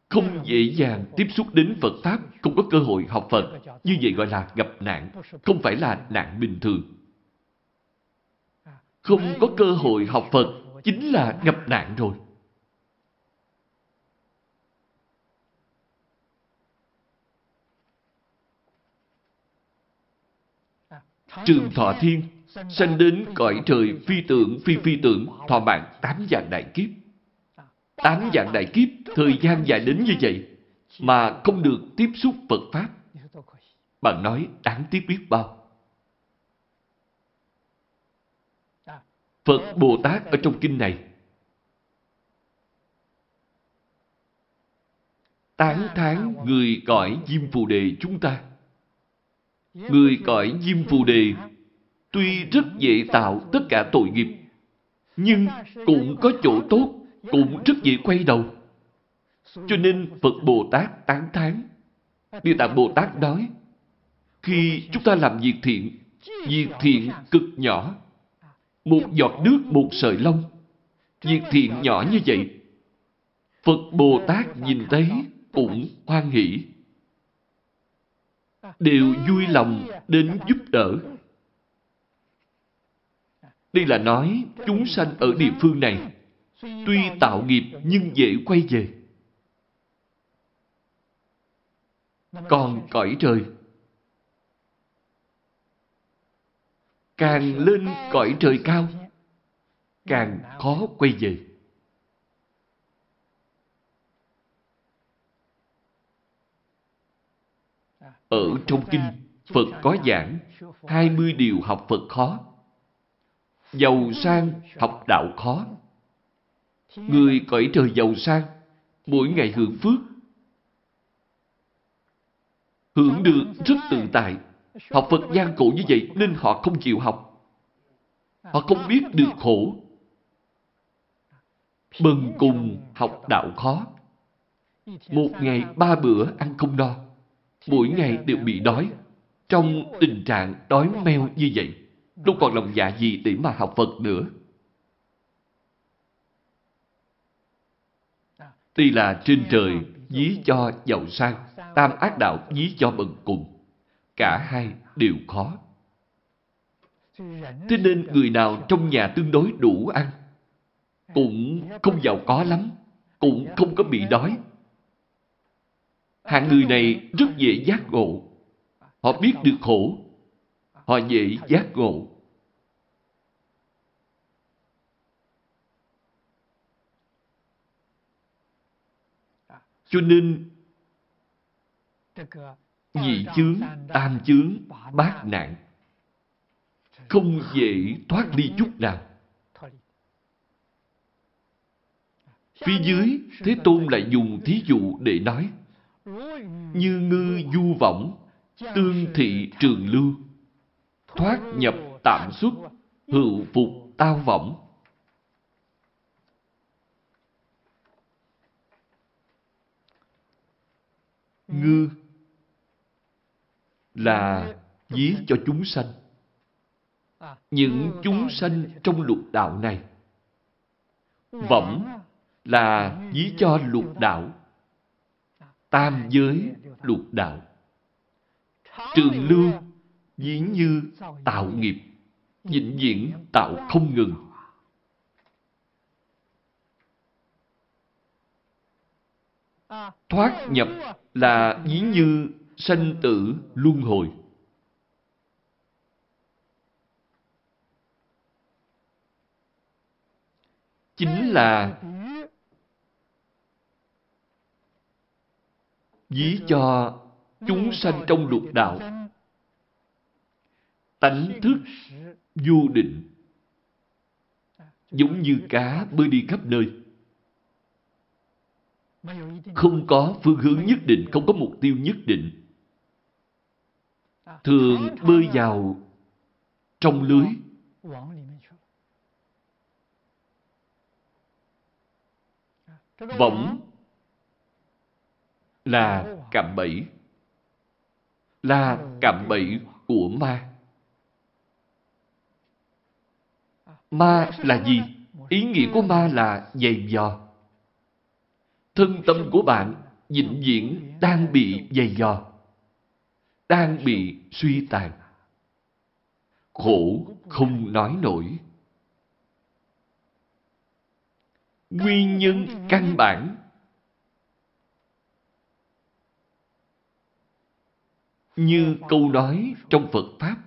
Không dễ dàng tiếp xúc đến Phật Pháp, không có cơ hội học Phật. Như vậy gọi là gặp nạn, không phải là nạn bình thường. Không có cơ hội học Phật, chính là gặp nạn rồi. Trường Thọ Thiên sanh đến cõi trời phi tưởng phi phi tưởng thọ mạng tám dạng đại kiếp. Tám dạng đại kiếp, thời gian dài đến như vậy, mà không được tiếp xúc Phật Pháp. Bạn nói đáng tiếc biết bao. Phật Bồ Tát ở trong kinh này tán thán người cõi Diêm Phù Đề chúng ta. Người cõi Diêm Phù Đề tuy rất dễ tạo tất cả tội nghiệp, nhưng cũng có chỗ tốt cũng rất dễ quay đầu. Cho nên Phật Bồ Tát tán thán. Địa Tạng Bồ Tát nói, khi chúng ta làm việc thiện, việc thiện cực nhỏ, một giọt nước, một sợi lông, việc thiện nhỏ như vậy, Phật Bồ Tát nhìn thấy cũng hoan hỷ, đều vui lòng đến giúp đỡ. Đây là nói chúng sanh ở địa phương này, Tuy tạo nghiệp nhưng dễ quay về. Còn cõi trời, Càng lên cõi trời cao, Càng khó quay về. Ở trong kinh, Phật có giảng 20 điều học Phật khó. Giàu sang học đạo khó. Người cõi trời giàu sang, mỗi ngày hưởng phước. Hưởng được rất tự tại. Học Phật gian khổ như vậy nên họ không chịu học. Họ không biết được khổ. Bần cùng học đạo khó. Một ngày ba bữa ăn không no. Mỗi ngày đều bị đói. Trong tình trạng đói meo như vậy, đâu còn lòng dạ gì để mà học Phật nữa. Tuy là trên trời dí cho giàu sang, tam ác đạo dí cho bần cùng. Cả hai đều khó. Thế nên người nào trong nhà tương đối đủ ăn, cũng không giàu có lắm, cũng không có bị đói. Hạng người này rất dễ giác ngộ. Họ biết được khổ. Họ dễ giác ngộ. Cho nên, nhị chướng, tam chướng, bát nạn không dễ thoát ly chút nào. Phía dưới, Thế Tôn lại dùng thí dụ để nói. Như ngư du võng, tương thị trường lưu, thoát nhập tạm xuất, hữu phục tao võng. Ngư là ví cho chúng sanh. Những chúng sanh trong lục đạo này. Võng là ví cho lục đạo. Tam giới lục đạo. Trường lưu dĩ như tạo nghiệp, vĩnh viễn tạo không ngừng. Thoát nhập là dĩ như sanh tử luân hồi. Chính là ví cho chúng sanh trong lục đạo. Tánh thức vô định giống như cá bơi đi khắp nơi. Không có phương hướng nhất định không có mục tiêu nhất định. Thường bơi vào trong lưới. Võng là cạm bẫy. Là cạm bẫy của ma. Ma là gì? Ý nghĩa của ma là dày dò. Thân tâm của bạn vĩnh viễn đang bị dày dò, đang bị suy tàn. Khổ không nói nổi. Nguyên nhân căn bản như câu nói trong Phật Pháp.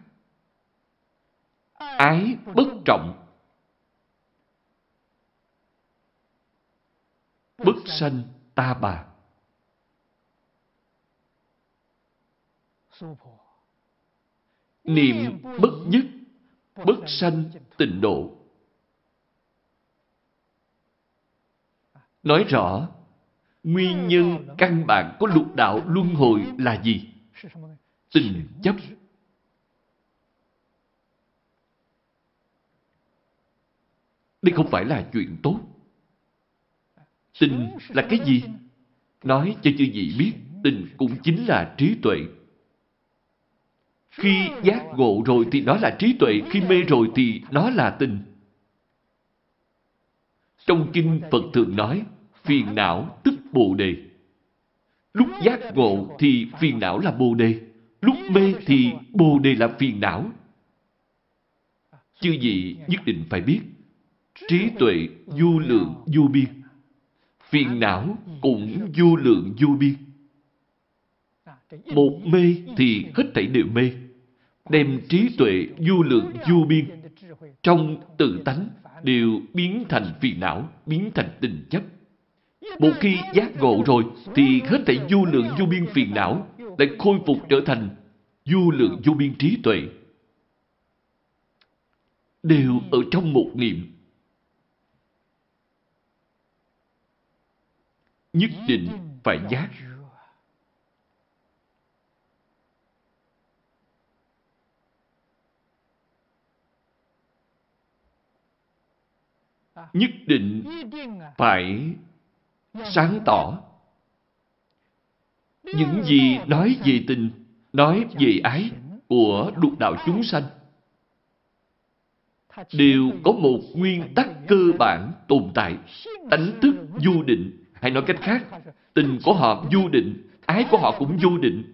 Ái bất trọng. Bất sanh ta bà. Niệm bất nhất, bất sanh tịnh độ. Nói rõ, nguyên nhân căn bản của lục đạo luân hồi là gì? Tình chấp đây không phải là chuyện tốt. Tình là cái gì? nói cho chư vị biết tình cũng chính là trí tuệ. Khi giác ngộ rồi thì nó là trí tuệ khi mê rồi thì nó là tình trong kinh phật thường nói phiền não tức bồ đề lúc giác ngộ thì phiền não là bồ đề Lúc mê thì bồ đề là phiền não. Chư gì nhất định phải biết, trí tuệ vô lượng vô biên. Phiền não cũng vô lượng vô biên. Một mê thì hết thảy đều mê. Đem trí tuệ vô lượng vô biên trong tự tánh đều biến thành phiền não, biến thành tình chấp. Một khi giác ngộ rồi, thì hết thảy vô lượng vô biên phiền não lại khôi phục trở thành vô lượng vô biên trí tuệ. Đều ở trong một niệm. Nhất định phải giác. Nhất định phải sáng tỏ những gì nói về tình, nói về ái của đục đạo chúng sanh đều có một nguyên tắc cơ bản tồn tại, tánh thức vô định. Hay nói cách khác, tình của họ vô định, ái của họ cũng vô định.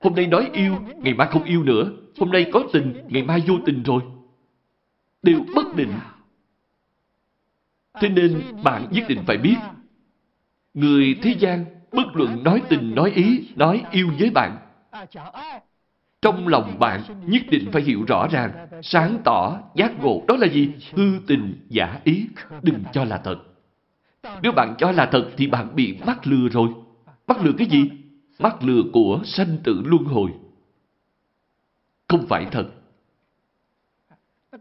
Hôm nay nói yêu, ngày mai không yêu nữa. Hôm nay có tình, ngày mai vô tình rồi. Đều bất định. Thế nên bạn nhất định phải biết, người thế gian bất luận nói tình, nói ý, nói yêu với bạn, trong lòng bạn nhất định phải hiểu rõ ràng, sáng tỏ, giác ngộ đó là gì? Hư tình, giả ý, đừng cho là thật. Nếu bạn cho là thật thì bạn bị mắc lừa rồi. Mắc lừa cái gì? Mắc lừa của sanh tử luân hồi. Không phải thật.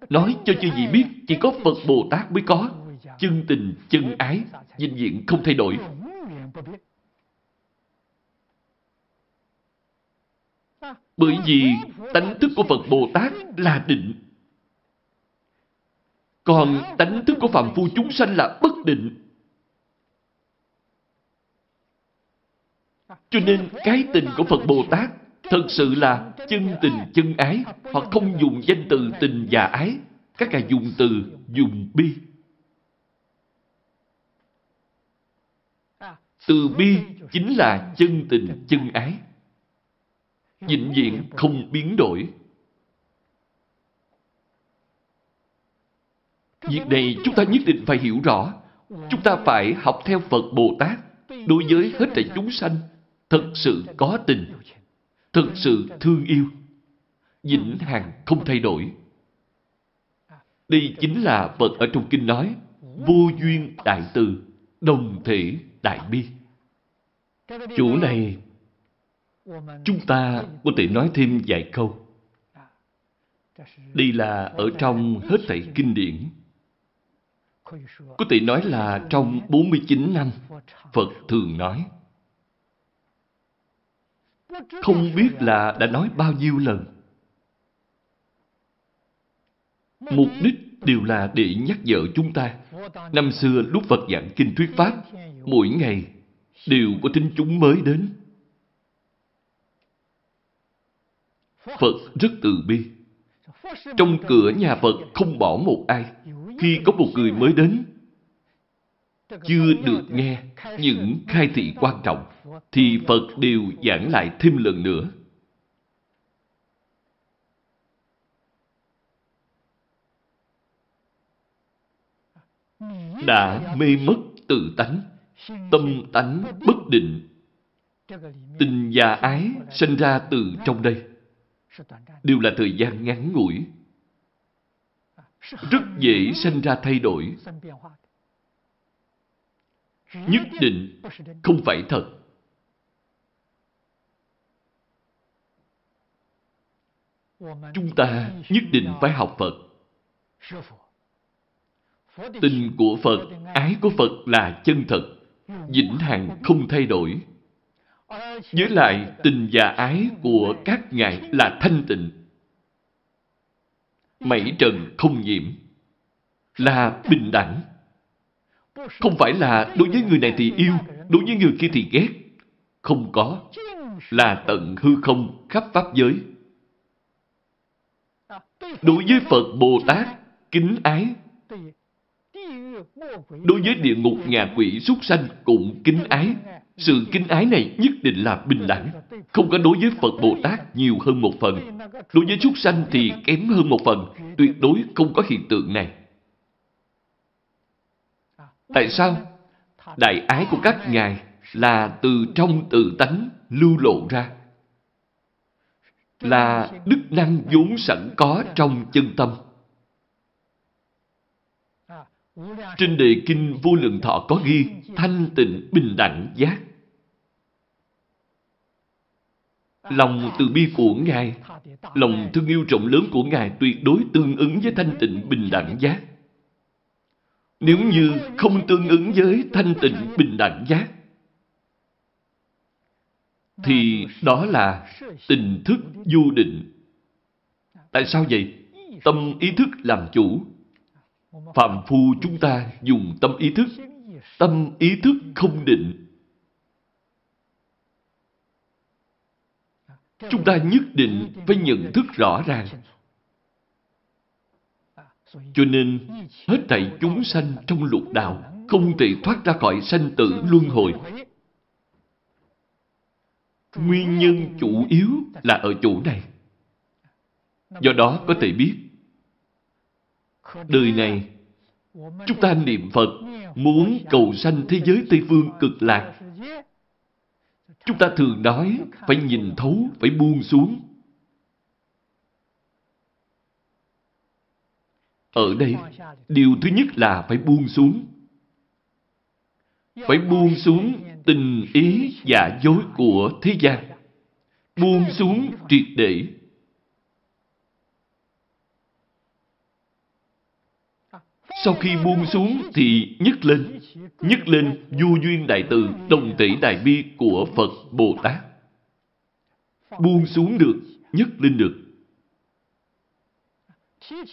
Nói cho chư gì biết, chỉ có Phật Bồ Tát mới có. Chân tình, chân ái, vinh diện không thay đổi. Bởi vì tánh thức của Phật Bồ Tát là định. Còn tánh thức của phạm phu chúng sanh là bất định. Cho nên cái tình của Phật Bồ Tát thật sự là chân tình chân ái. Họ không dùng danh từ tình và ái. Các ngài dùng từ dùng bi. Từ bi chính là chân tình chân ái vĩnh viễn không biến đổi. Việc này chúng ta nhất định phải hiểu rõ. Chúng ta phải học theo Phật Bồ Tát đối với hết thảy chúng sanh thật sự có tình, thật sự thương yêu, vĩnh hằng không thay đổi. Đây chính là Phật ở trong kinh nói vô duyên đại từ, đồng thể đại bi. Chủ này Chúng ta có thể nói thêm vài câu. Đây là ở trong hết thảy kinh điển. Có thể nói là trong 49 năm, Phật thường nói. Không biết là đã nói bao nhiêu lần. Mục đích đều là để nhắc nhở chúng ta. Năm xưa lúc Phật giảng kinh thuyết Pháp, mỗi ngày đều có tính chúng mới đến. Phật rất từ bi. Trong cửa nhà Phật không bỏ một ai. Khi có một người mới đến, chưa được nghe những khai thị quan trọng, thì Phật đều giảng lại thêm lần nữa. Đã mê mất tự tánh, tâm tánh bất định, tình và ái sinh ra từ trong đây đều là thời gian ngắn ngủi, rất dễ sinh ra thay đổi. Nhất định không phải thật. Chúng ta nhất định phải học Phật. Tình của Phật, ái của Phật là chân thật, vĩnh hằng không thay đổi. Với lại tình và ái của các ngài là thanh tịnh. Mảy trần không nhiễm. Là bình đẳng. Không phải là đối với người này thì yêu, đối với người kia thì ghét. Không có. Là tận hư không khắp pháp giới. Đối với Phật Bồ Tát, kính ái. Đối với địa ngục ngạ quỷ súc sanh cũng kính ái. Sự kinh ái này nhất định là bình đẳng. Không có đối với Phật Bồ Tát nhiều hơn một phần. Đối với súc sanh thì kém hơn một phần. Tuyệt đối không có hiện tượng này. Tại sao? Đại ái của các ngài là từ trong tự tánh lưu lộ ra. Là đức năng vốn sẵn có trong chân tâm. Trên đề kinh vô lượng thọ có ghi thanh tịnh bình đẳng giác. Lòng từ bi của Ngài, lòng thương yêu rộng lớn của Ngài tuyệt đối tương ứng với thanh tịnh bình đẳng giác. Nếu như không tương ứng với thanh tịnh bình đẳng giác, thì đó là tình thức vô định. Tại sao vậy? Tâm ý thức làm chủ. Phạm phu chúng ta dùng tâm ý thức. Tâm ý thức không định chúng ta nhất định phải nhận thức rõ ràng. Cho nên, hết thảy chúng sanh trong lục đạo không thể thoát ra khỏi sanh tử luân hồi. Nguyên nhân chủ yếu là ở chỗ này. Do đó có thể biết, đời này Chúng ta niệm Phật muốn cầu sanh thế giới Tây Phương cực lạc. Chúng ta thường nói phải nhìn thấu, phải buông xuống. Ở đây, điều thứ nhất là phải buông xuống. Phải buông xuống tình ý giả dối của thế gian. Buông xuống triệt để. Sau khi buông xuống thì nhấc lên, nhấc lên du duyên đại từ, đồng tỷ đại bi của Phật Bồ Tát. Buông xuống được, nhấc lên được.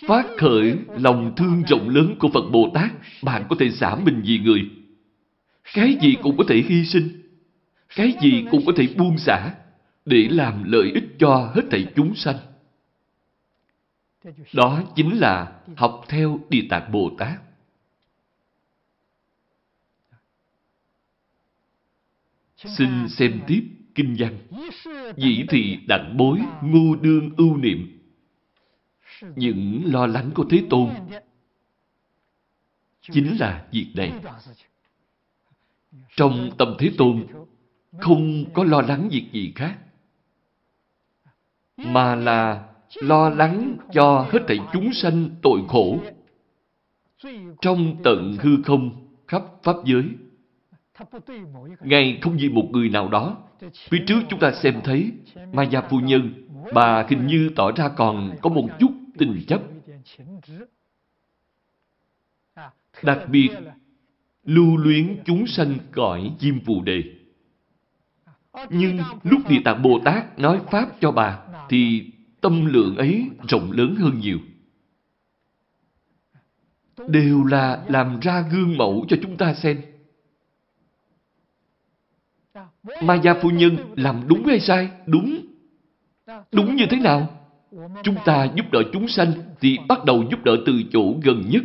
Phát khởi lòng thương rộng lớn của Phật Bồ Tát, bạn có thể xả mình vì người. Cái gì cũng có thể hy sinh, cái gì cũng có thể buông xả để làm lợi ích cho hết thảy chúng sanh. Đó chính là học theo Địa Tạng Bồ Tát. Xin xem tiếp kinh văn. Dĩ thị đặng bối ngu đương ưu niệm. Những lo lắng của Thế Tôn chính là việc này. Trong tâm Thế Tôn không có lo lắng việc gì khác, mà là lo lắng cho hết thảy chúng sanh tội khổ trong tận hư không khắp pháp giới. Ngài không vì một người nào đó. Phía trước chúng ta xem thấy ma gia phu nhân, bà hình như tỏ ra còn có một chút tình chấp. Đặc biệt, lưu luyến chúng sanh cõi chim phù đề. Nhưng lúc Địa Tạng Bồ Tát nói Pháp cho bà, thì tâm lượng ấy rộng lớn hơn nhiều. Đều là làm ra gương mẫu cho chúng ta xem. Maya phu nhân làm đúng hay sai? Đúng. Đúng như thế nào? Chúng ta giúp đỡ chúng sanh thì bắt đầu giúp đỡ từ chỗ gần nhất.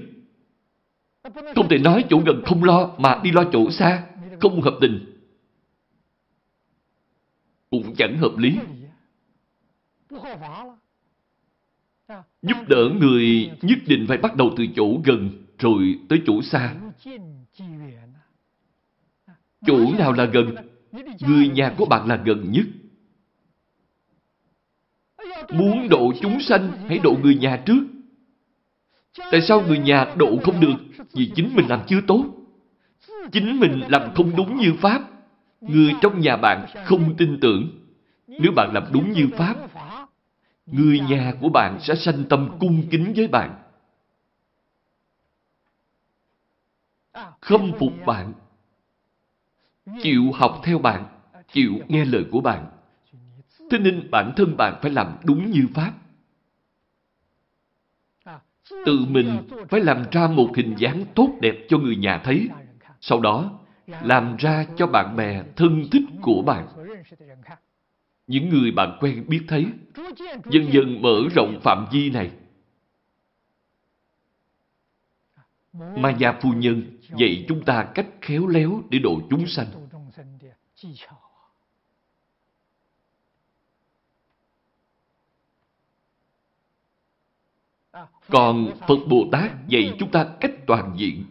Không thể nói chỗ gần không lo mà đi lo chỗ xa. Không hợp tình. Cũng chẳng hợp lý. Giúp đỡ người nhất định phải bắt đầu từ chỗ gần rồi tới chỗ xa. Chỗ nào là gần? Người nhà của bạn là gần nhất. Muốn độ chúng sanh, hãy độ người nhà trước. Tại sao người nhà độ không được? Vì chính mình làm chưa tốt. Chính mình làm không đúng như Pháp. Người trong nhà bạn không tin tưởng. Nếu bạn làm đúng như Pháp, người nhà của bạn sẽ sanh tâm cung kính với bạn. Khâm phục bạn. Chịu học theo bạn. Chịu nghe lời của bạn. Thế nên bản thân bạn phải làm đúng như Pháp. Tự mình phải làm ra một hình dáng tốt đẹp cho người nhà thấy. Sau đó, làm ra cho bạn bè thân thích của bạn. Những người bạn quen biết thấy, dần dần mở rộng phạm vi này. Maya phu nhân dạy chúng ta cách khéo léo để độ chúng sanh. Còn Phật Bồ Tát dạy chúng ta cách toàn diện.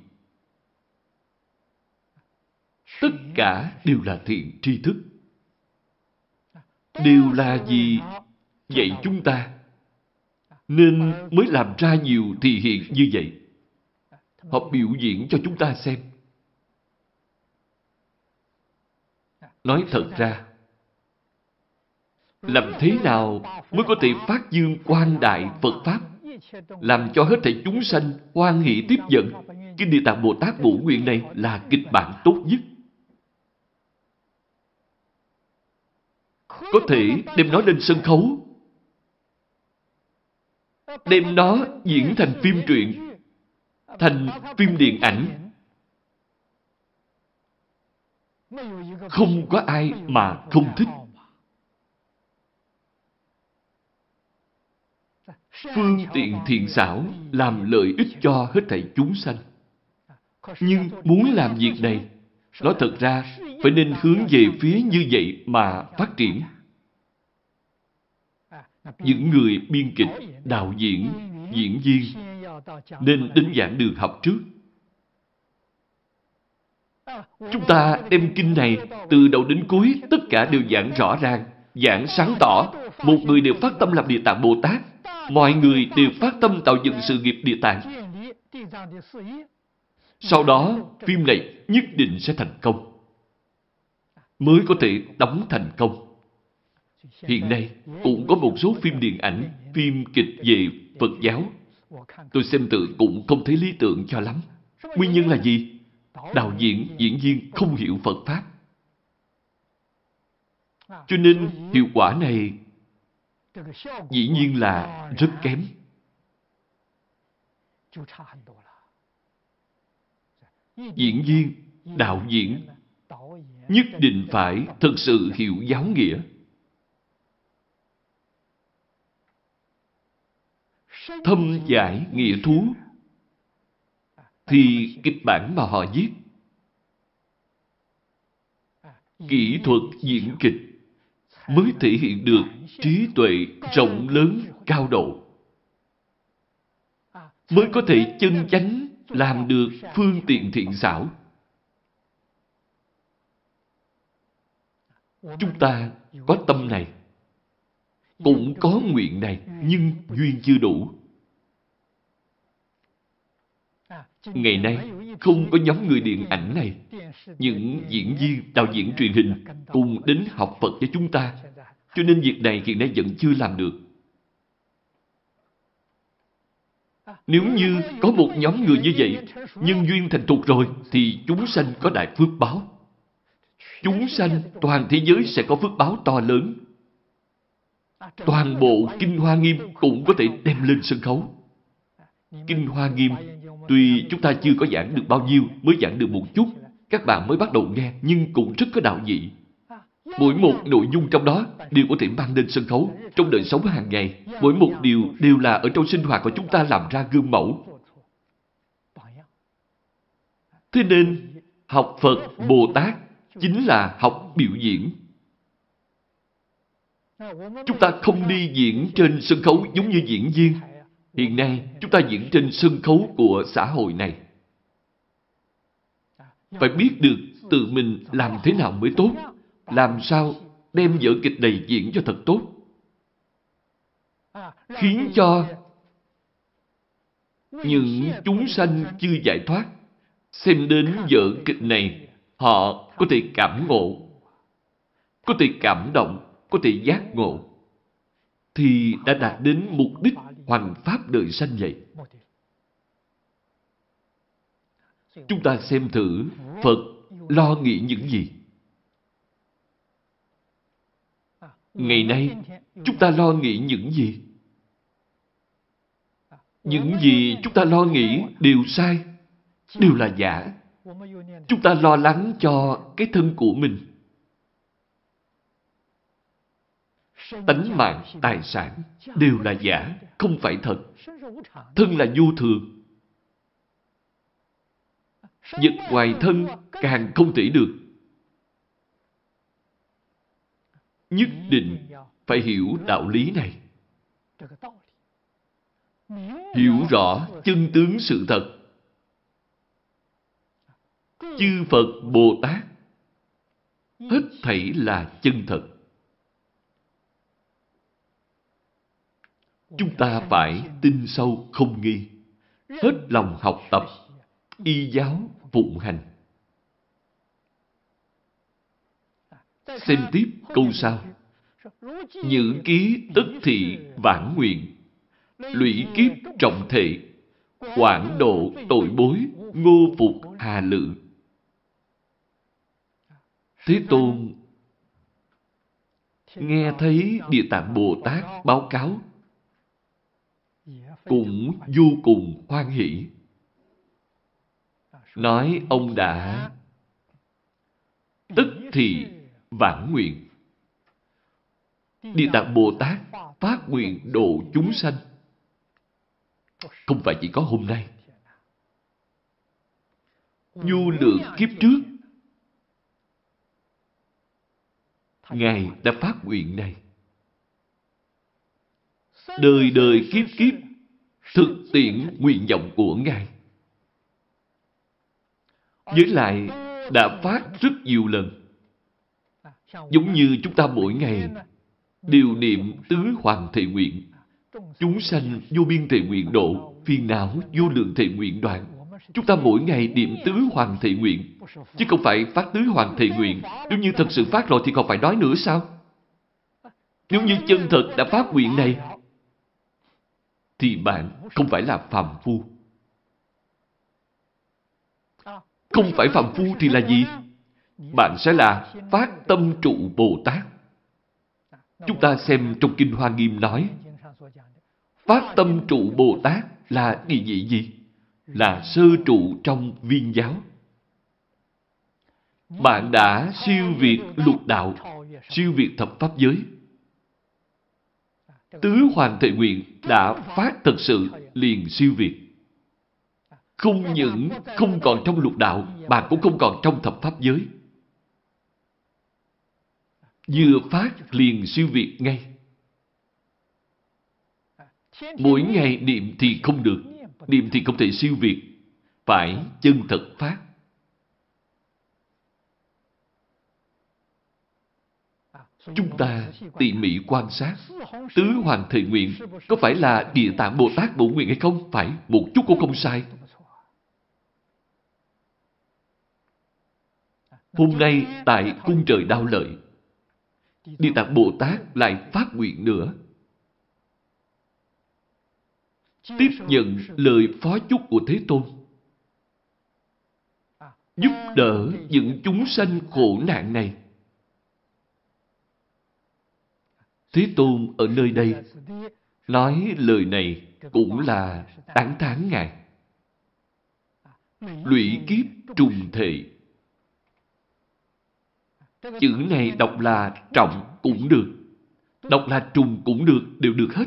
Tất cả đều là thiện tri thức. Đều là gì dạy chúng ta nên mới làm ra nhiều thị hiện như vậy. Họ biểu diễn cho chúng ta xem. Nói thật ra, làm thế nào mới có thể phát dương quan đại Phật Pháp làm cho hết thảy chúng sanh hoan hỷ tiếp dẫn Kinh Địa Tạng Bồ Tát Bổ Nguyện này là kịch bản tốt nhất. Có thể đem nó lên sân khấu, đem nó diễn thành phim truyện, thành phim điện ảnh. Không có ai mà không thích. phương tiện thiện xảo làm lợi ích cho hết thảy chúng sanh. Nhưng muốn làm việc này, nói thật ra phải nên hướng về phía như vậy mà phát triển. Những người biên kịch, đạo diễn, diễn viên nên đến giảng đường học trước. Chúng ta đem kinh này từ đầu đến cuối tất cả đều giảng rõ ràng, giảng sáng tỏ. Một người đều phát tâm làm Địa Tạng Bồ Tát. Mọi người đều phát tâm tạo dựng sự nghiệp Địa Tạng. Sau đó, phim này nhất định sẽ thành công. Mới có thể đóng thành công. Hiện nay, cũng có một số phim điện ảnh, phim kịch về Phật giáo. Tôi xem tự cũng không thấy lý tưởng cho lắm. Nguyên nhân là gì? Đạo diễn, diễn viên không hiểu Phật Pháp. Cho nên hiệu quả này dĩ nhiên là rất kém. Diễn viên, đạo diễn nhất định phải thực sự hiểu giáo nghĩa. Thâm giải nghĩa thú. Thì kịch bản mà họ viết. Kỹ thuật diễn kịch mới thể hiện được trí tuệ rộng lớn, cao độ. Mới có thể chân chánh làm được phương tiện thiện xảo. Chúng ta có tâm này cũng có nguyện này nhưng duyên chưa đủ Ngày nay, không có nhóm người điện ảnh này. Những diễn viên, đạo diễn truyền hình cùng đến học Phật cho chúng ta. Cho nên việc này hiện nay vẫn chưa làm được. Nếu như có một nhóm người như vậy, nhân duyên thành thục rồi, thì chúng sanh có đại phước báo. Chúng sanh toàn thế giới sẽ có phước báo to lớn. Toàn bộ Kinh Hoa Nghiêm cũng có thể đem lên sân khấu. Kinh Hoa Nghiêm Tuy chúng ta chưa có giảng được bao nhiêu, mới giảng được một chút, các bạn mới bắt đầu nghe, nhưng cũng rất có đạo vị. Mỗi một nội dung trong đó đều có thể mang lên sân khấu trong đời sống hàng ngày. Mỗi một điều đều là ở trong sinh hoạt của chúng ta làm ra gương mẫu. Thế nên, học Phật, Bồ Tát chính là học biểu diễn. Chúng ta không đi diễn trên sân khấu giống như diễn viên, Hiện nay, chúng ta diễn trên sân khấu của xã hội này. Phải biết được tự mình làm thế nào mới tốt, làm sao đem vở kịch này diễn cho thật tốt. Khiến cho những chúng sanh chưa giải thoát xem đến vở kịch này họ có thể cảm ngộ có thể cảm động có thể giác ngộ thì đã đạt đến mục đích hoành pháp đời sanh vậy. Chúng ta xem thử Phật lo nghĩ những gì. Ngày nay, chúng ta lo nghĩ những gì? Những gì chúng ta lo nghĩ đều sai, đều là giả. Chúng ta lo lắng cho cái thân của mình. tánh mạng, tài sản đều là giả, không phải thật. Thân là vô thường. Vật ngoài thân càng không thể được. Nhất định phải hiểu đạo lý này. Hiểu rõ chân tướng sự thật. Chư Phật Bồ Tát hết thảy là chân thật. Chúng ta phải tin sâu không nghi, hết lòng học tập, y giáo phụng hành. Xem tiếp câu sau. Nhữ ký tất thị vãn nguyện, lũy kiếp trọng thể, quảng độ tội bối, ngô phục hà lự. Thế Tôn nghe thấy Địa Tạng Bồ Tát báo cáo, cũng vô cùng hoan hỷ. Nói ông đã, tức thì vãn nguyện. Địa Tạng Bồ Tát phát nguyện độ chúng sanh. Không phải chỉ có hôm nay. Nhu lượng kiếp trước Ngài đã phát nguyện này. Đời đời kiếp kiếp thực tiễn nguyện vọng của Ngài. Với lại, đã phát rất nhiều lần. Giống như chúng ta mỗi ngày đều niệm tứ hoàng thệ nguyện. Chúng sanh vô biên thệ nguyện độ, phiền não vô lượng thệ nguyện đoạn. Chúng ta mỗi ngày niệm tứ hoàng thị nguyện, chứ không phải phát tứ hoàng thị nguyện. Nếu như thật sự phát rồi thì còn phải nói nữa sao? Nếu như chân thật đã phát nguyện này, thì bạn không phải là phàm phu. Không phải phàm phu thì là gì? Bạn sẽ là phát tâm trụ Bồ Tát. Chúng ta xem trong Kinh Hoa Nghiêm nói, phát tâm trụ Bồ Tát là địa vị gì? Là sơ trụ trong viên giáo. Bạn đã siêu việt lục đạo, siêu việt thập pháp giới. Tứ Hoàng Thệ Nguyện đã phát thật sự liền siêu việt. Không những không còn trong lục đạo, bạn cũng không còn trong thập pháp giới. Vừa phát liền siêu việt ngay. Mỗi ngày niệm thì không được, niệm thì không thể siêu việt, phải chân thật phát. Chúng ta tỉ mỉ quan sát Tứ Hoàng Thệ Nguyện có phải là Địa Tạng Bồ Tát Bổ Nguyện hay không? Phải, một chút cũng không sai. Hôm nay tại Cung Trời đau Lợi, Địa Tạng Bồ Tát lại phát nguyện nữa. Tiếp nhận lời phó chúc của Thế Tôn. Giúp đỡ những chúng sanh khổ nạn này. Thế Tôn ở nơi đây nói lời này cũng là tán thán Ngài. Lũy kiếp trùng thể. Chữ này đọc là trọng cũng được. Đọc là trùng cũng được, đều được hết.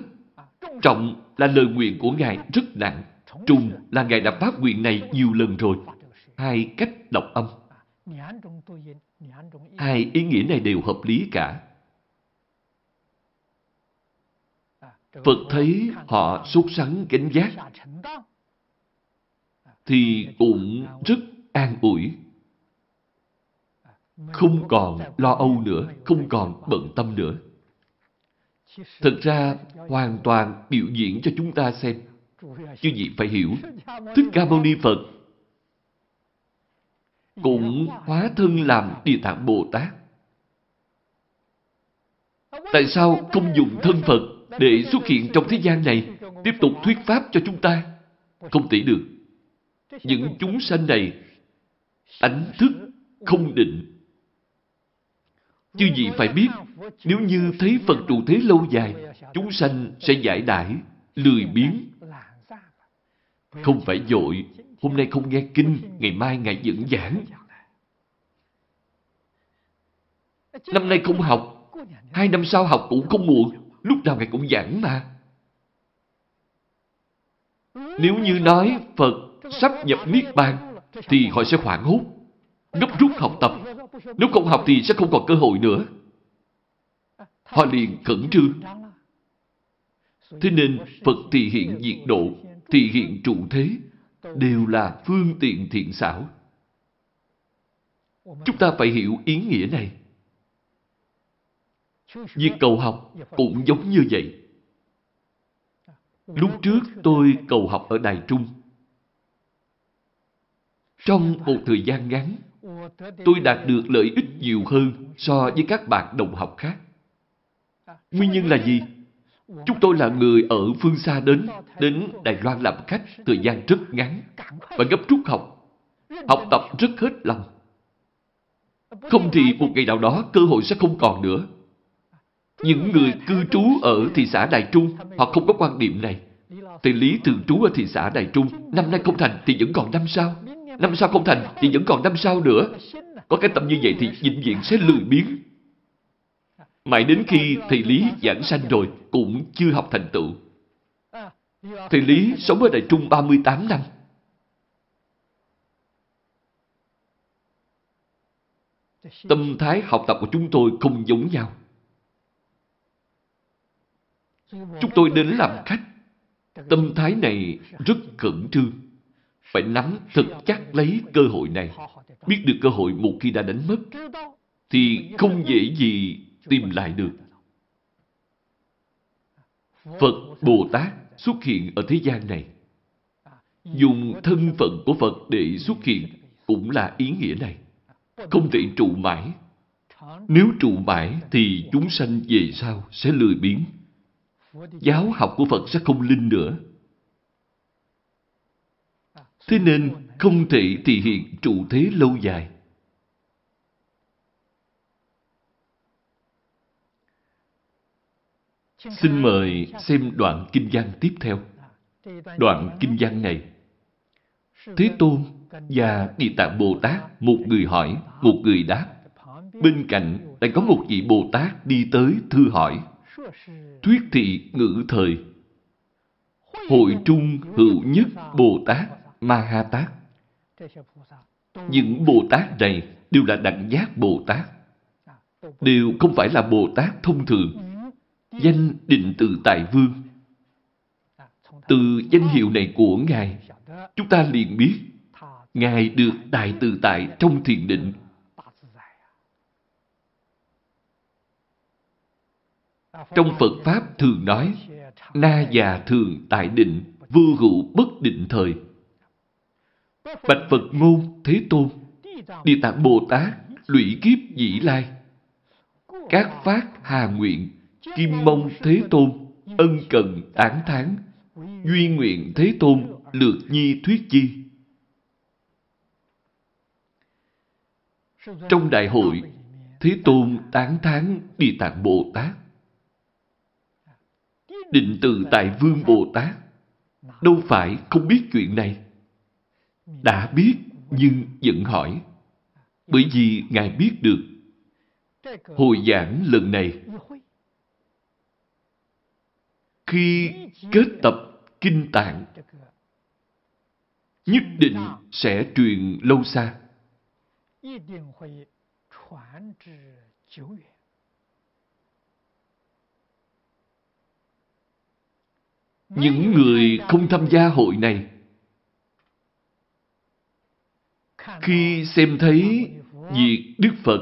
Trọng là lời nguyện của Ngài rất nặng. Trùng là Ngài đã phát nguyện này nhiều lần rồi. Hai cách đọc âm. Hai ý nghĩa này đều hợp lý cả. Phật thấy họ sốt sắng cảnh giác thì cũng rất an ủi. Không còn lo âu nữa, không còn bận tâm nữa. Thực ra, hoàn toàn biểu diễn cho chúng ta xem. Chứ gì phải hiểu, Thích Ca Mâu Ni Phật cũng hóa thân làm Địa Tạng Bồ Tát. Tại sao không dùng thân Phật để xuất hiện trong thế gian này, tiếp tục thuyết pháp cho chúng ta. Không thể được. Những chúng sanh này, ánh thức không định. Chứ gì phải biết, nếu như thấy Phật trụ thế lâu dài, chúng sanh sẽ giải đãi, lười biếng. Không phải dội, hôm nay không nghe kinh, ngày mai Ngài dẫn giảng. Năm nay không học, hai năm sau học cũng không muộn. Lúc nào Ngài cũng giảng mà. Nếu như nói Phật sắp nhập Niết Bàn, thì họ sẽ hoảng hốt, gấp rút học tập. Nếu không học thì sẽ không còn cơ hội nữa. Họ liền khẩn trương. Thế nên Phật thì hiện diệt độ, thì hiện trụ thế, đều là phương tiện thiện xảo. Chúng ta phải hiểu ý nghĩa này. Việc cầu học cũng giống như vậy. Lúc trước tôi cầu học ở Đài Trung. Trong một thời gian ngắn, tôi đạt được lợi ích nhiều hơn so với các bạn đồng học khác. Nguyên nhân là gì? Chúng tôi là người ở phương xa đến, đến Đài Loan làm khách thời gian rất ngắn và gấp rút học. Học tập rất hết lòng. Không thì một ngày nào đó cơ hội sẽ không còn nữa. Những người cư trú ở thị xã Đại Trung, họ không có quan điểm này. Thầy Lý thường trú ở thị xã Đại Trung, năm nay không thành thì vẫn còn năm sau. Năm sau không thành thì vẫn còn năm sau nữa. Có cái tâm như vậy thì vĩnh viễn sẽ lười biếng. Mãi đến khi thầy Lý giảng sanh rồi, cũng chưa học thành tựu. Thầy Lý sống ở Đại Trung 38 năm. Tâm thái học tập của chúng tôi không giống nhau. Chúng tôi đến làm khách. Tâm thái này rất khẩn trương phải nắm thật chắc lấy cơ hội này. Biết được cơ hội một khi đã đánh mất, thì không dễ gì tìm lại được. Phật Bồ Tát xuất hiện ở thế gian này. Dùng thân phận của Phật để xuất hiện cũng là ý nghĩa này. Không thể trụ mãi. Nếu trụ mãi thì chúng sanh về sau sẽ lười biếng. Giáo học của Phật sẽ không linh nữa. Thế nên không thể thể hiện trụ thế lâu dài. Xin mời xem đoạn kinh văn tiếp theo. Đoạn kinh văn này Thế Tôn và Địa Tạng Bồ Tát một người hỏi, một người đáp. Bên cạnh lại có một vị Bồ Tát đi tới thư hỏi. Thuyết thị ngữ thời Hội trung hữu nhất Bồ Tát Ma Ha Tát Những Bồ Tát này đều là đẳng giác Bồ Tát. Đều không phải là Bồ Tát thông thường. Danh định tự tại vương. Từ danh hiệu này của Ngài Chúng ta liền biết Ngài được đại tự tại trong thiền định. Trong Phật Pháp thường nói, na già thường tại định, vô hữu bất định thời. Bạch Phật ngôn Thế Tôn, Địa Tạng Bồ Tát, lũy kiếp dĩ lai. Các phát hà nguyện, kim mong Thế Tôn, ân cần tán thán, duy nguyện Thế Tôn, lược nhi thuyết chi. Trong đại hội, Thế Tôn tán thán Địa Tạng Bồ Tát định từ tại Vương Bồ Tát. Đâu phải không biết chuyện này. Đã biết nhưng vẫn hỏi. Bởi vì Ngài biết được. Hồi giảng lần này, khi kết tập kinh tạng, nhất định sẽ truyền lâu xa. Những người không tham gia hội này khi xem thấy việc Đức Phật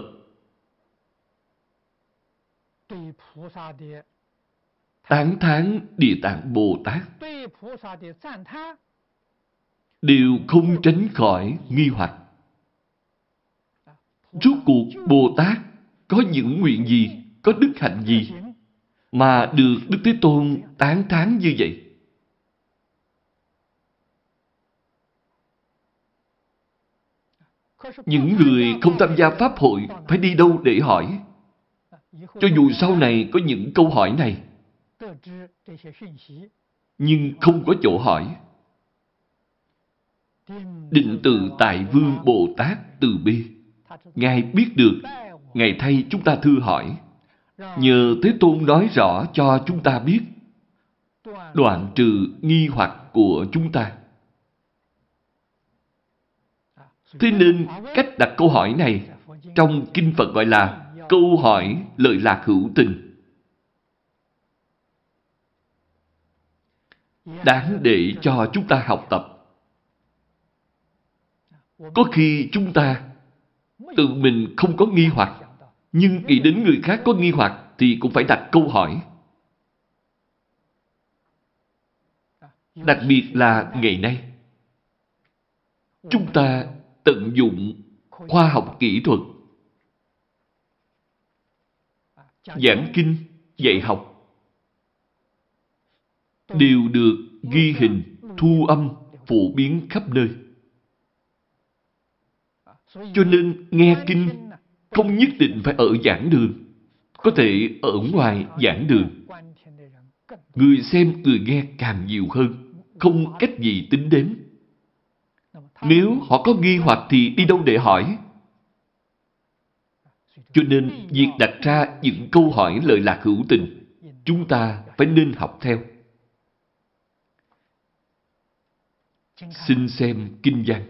tán thán Địa Tạng Bồ Tát đều không tránh khỏi nghi hoặc. Rốt cuộc Bồ Tát có những nguyện gì, có đức hạnh gì mà được Đức Thế Tôn tán thán như vậy? Những người không tham gia Pháp hội phải đi đâu để hỏi? Cho dù sau này có những câu hỏi này, nhưng không có chỗ hỏi. Định từ tại Vương Bồ Tát từ bi. Ngài biết được, Ngài thay chúng ta thư hỏi. Nhờ Thế Tôn nói rõ cho chúng ta biết, đoạn trừ nghi hoặc của chúng ta. Thế nên cách đặt câu hỏi này trong Kinh Phật gọi là câu hỏi lợi lạc hữu tình. Đáng để cho chúng ta học tập. Có khi chúng ta tự mình không có nghi hoặc, nhưng nghĩ đến người khác có nghi hoặc thì cũng phải đặt câu hỏi. Đặc biệt là ngày nay, chúng ta tận dụng khoa học kỹ thuật. Giảng kinh, dạy học đều được ghi hình, thu âm phổ biến khắp nơi. Cho nên nghe kinh không nhất định phải ở giảng đường, có thể ở ngoài giảng đường. Người xem người nghe càng nhiều hơn, không cách gì tính đến nếu họ có nghi hoặc thì đi đâu để hỏi? Cho nên, việc đặt ra những câu hỏi lời lạc hữu tình, chúng ta phải nên học theo. Xin xem kinh văn.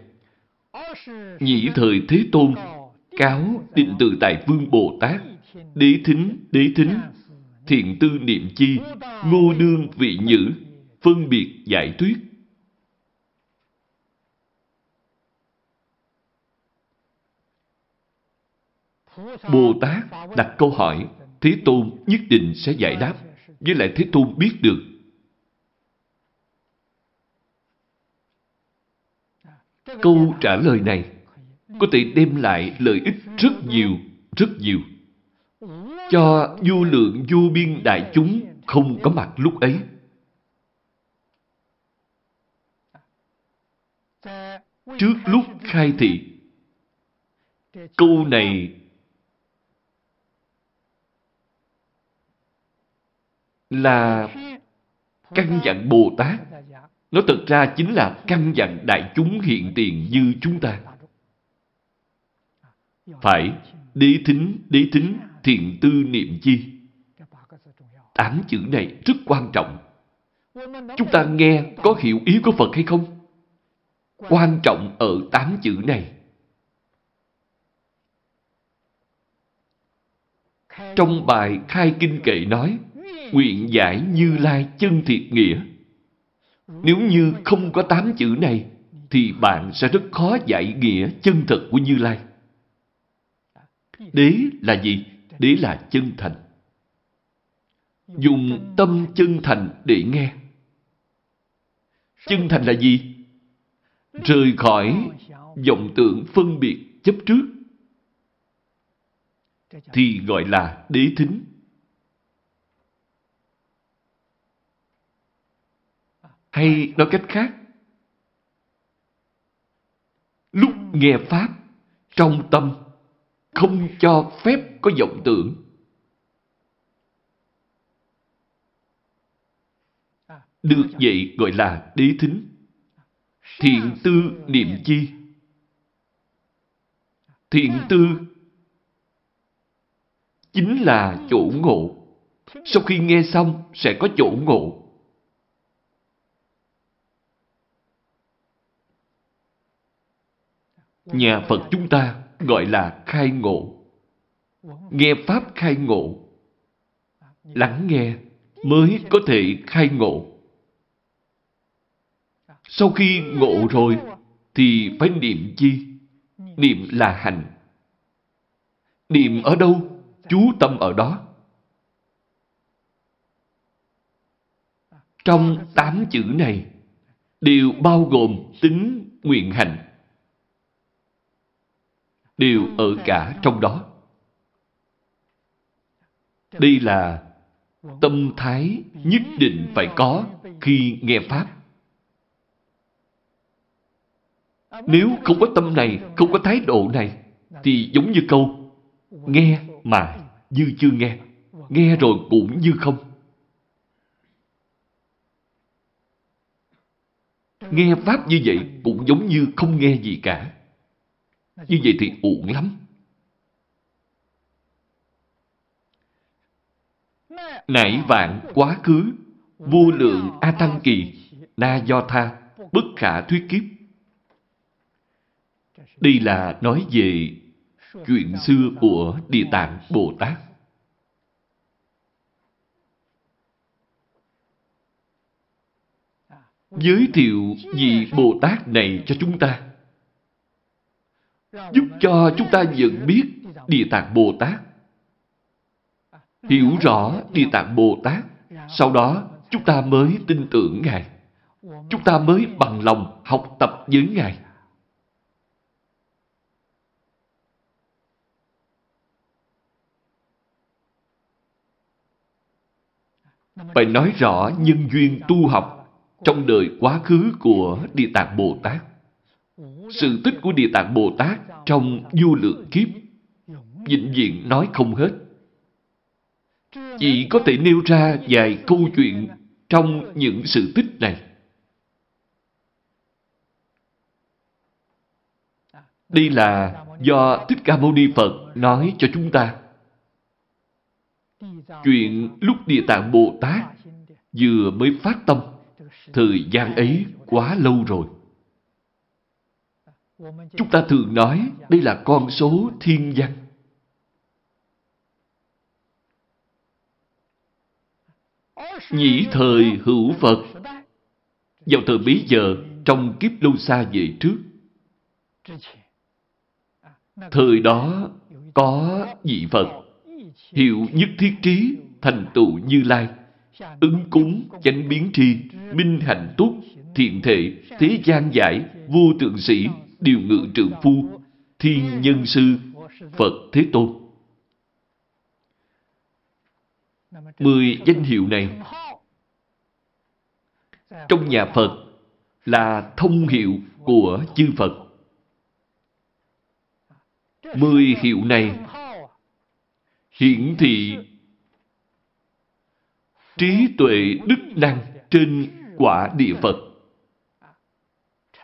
Nhĩ thời Thế Tôn, cáo định từ tài Vương Bồ Tát, đế thính, đế thính, thiện tư niệm chi, ngô đương vị nhữ, phân biệt giải thuyết Bồ Tát đặt câu hỏi, Thế Tôn nhất định sẽ giải đáp, với lại Thế Tôn biết được. Câu trả lời này có thể đem lại lợi ích rất nhiều, rất nhiều cho vô lượng vô biên đại chúng không có mặt lúc ấy. Trước lúc khai thị, câu này là căn dặn Bồ Tát. Nó thật ra chính là căn dặn đại chúng hiện tiền như chúng ta. Phải đế thính, đế thính, thiện tư niệm chi. Tám chữ này rất quan trọng. Chúng ta nghe có hiểu ý của Phật hay không? Quan trọng ở tám chữ này. Trong bài Khai Kinh Kệ nói, nguyện giải như lai chân thiệt nghĩa. Nếu như không có tám chữ này, thì bạn sẽ rất khó giải nghĩa chân thật của Như Lai. Đế là gì? Đế là chân thành. Dùng tâm chân thành để nghe. Chân thành là gì? Rời khỏi vọng tượng phân biệt chấp trước thì gọi là đế thính. Hay nói cách khác, lúc nghe Pháp, trong tâm không cho phép có vọng tưởng. Được vậy gọi là đế thính. Thiện tư niệm chi? Thiện tư chính là chỗ ngộ. Sau khi nghe xong sẽ có chỗ ngộ. Nhà Phật chúng ta gọi là khai ngộ. Nghe Pháp khai ngộ. Lắng nghe mới có thể khai ngộ. Sau khi ngộ rồi thì phải niệm chi? Niệm là hành. Niệm ở đâu? Chú tâm ở đó. Trong tám chữ này đều bao gồm tính nguyện hành. Đều ở cả trong đó. Đây là tâm thái nhất định phải có khi nghe Pháp. Nếu không có tâm này, không có thái độ này, thì giống như câu nghe mà như chưa nghe, nghe rồi cũng như không. Nghe Pháp như vậy cũng giống như không nghe gì cả. Như vậy thì uổng lắm. nãy vạn quá khứ, vô lượng A Tăng Kỳ, Na Do Tha, bất khả thuyết kiếp. Đây là nói về chuyện xưa của Địa Tạng Bồ Tát. Giới thiệu vị Bồ Tát này cho chúng ta. Giúp cho chúng ta nhận biết Địa Tạng Bồ Tát. Hiểu rõ Địa Tạng Bồ Tát. Sau đó, chúng ta mới tin tưởng Ngài. Chúng ta mới bằng lòng học tập với Ngài. phải nói rõ nhân duyên tu học trong đời quá khứ của Địa Tạng Bồ Tát. Sự tích của Địa Tạng Bồ Tát trong vô lượng kiếp, vĩnh viễn nói không hết. Chỉ có thể nêu ra vài câu chuyện trong những sự tích này. Đây là do Thích Ca Mâu Ni Phật nói cho chúng ta. Chuyện lúc Địa Tạng Bồ Tát vừa mới phát tâm, thời gian ấy quá lâu rồi. Chúng ta thường nói đây là con số thiên văn. Nhĩ thời hữu Phật Vào thời bấy giờ Trong kiếp lâu xa về trước Thời đó có vị Phật, hiệu nhất thiết trí, thành tựu như lai, ứng cúng, chánh biến tri, minh hạnh túc, thiện thể, thế gian giải, vô tượng sĩ, điều ngự trượng phu, thiên nhân sư, Phật Thế Tôn. Mười danh hiệu này trong nhà Phật là thông hiệu của chư Phật. Mười hiệu này hiển thị trí tuệ đức năng trên quả địa Phật.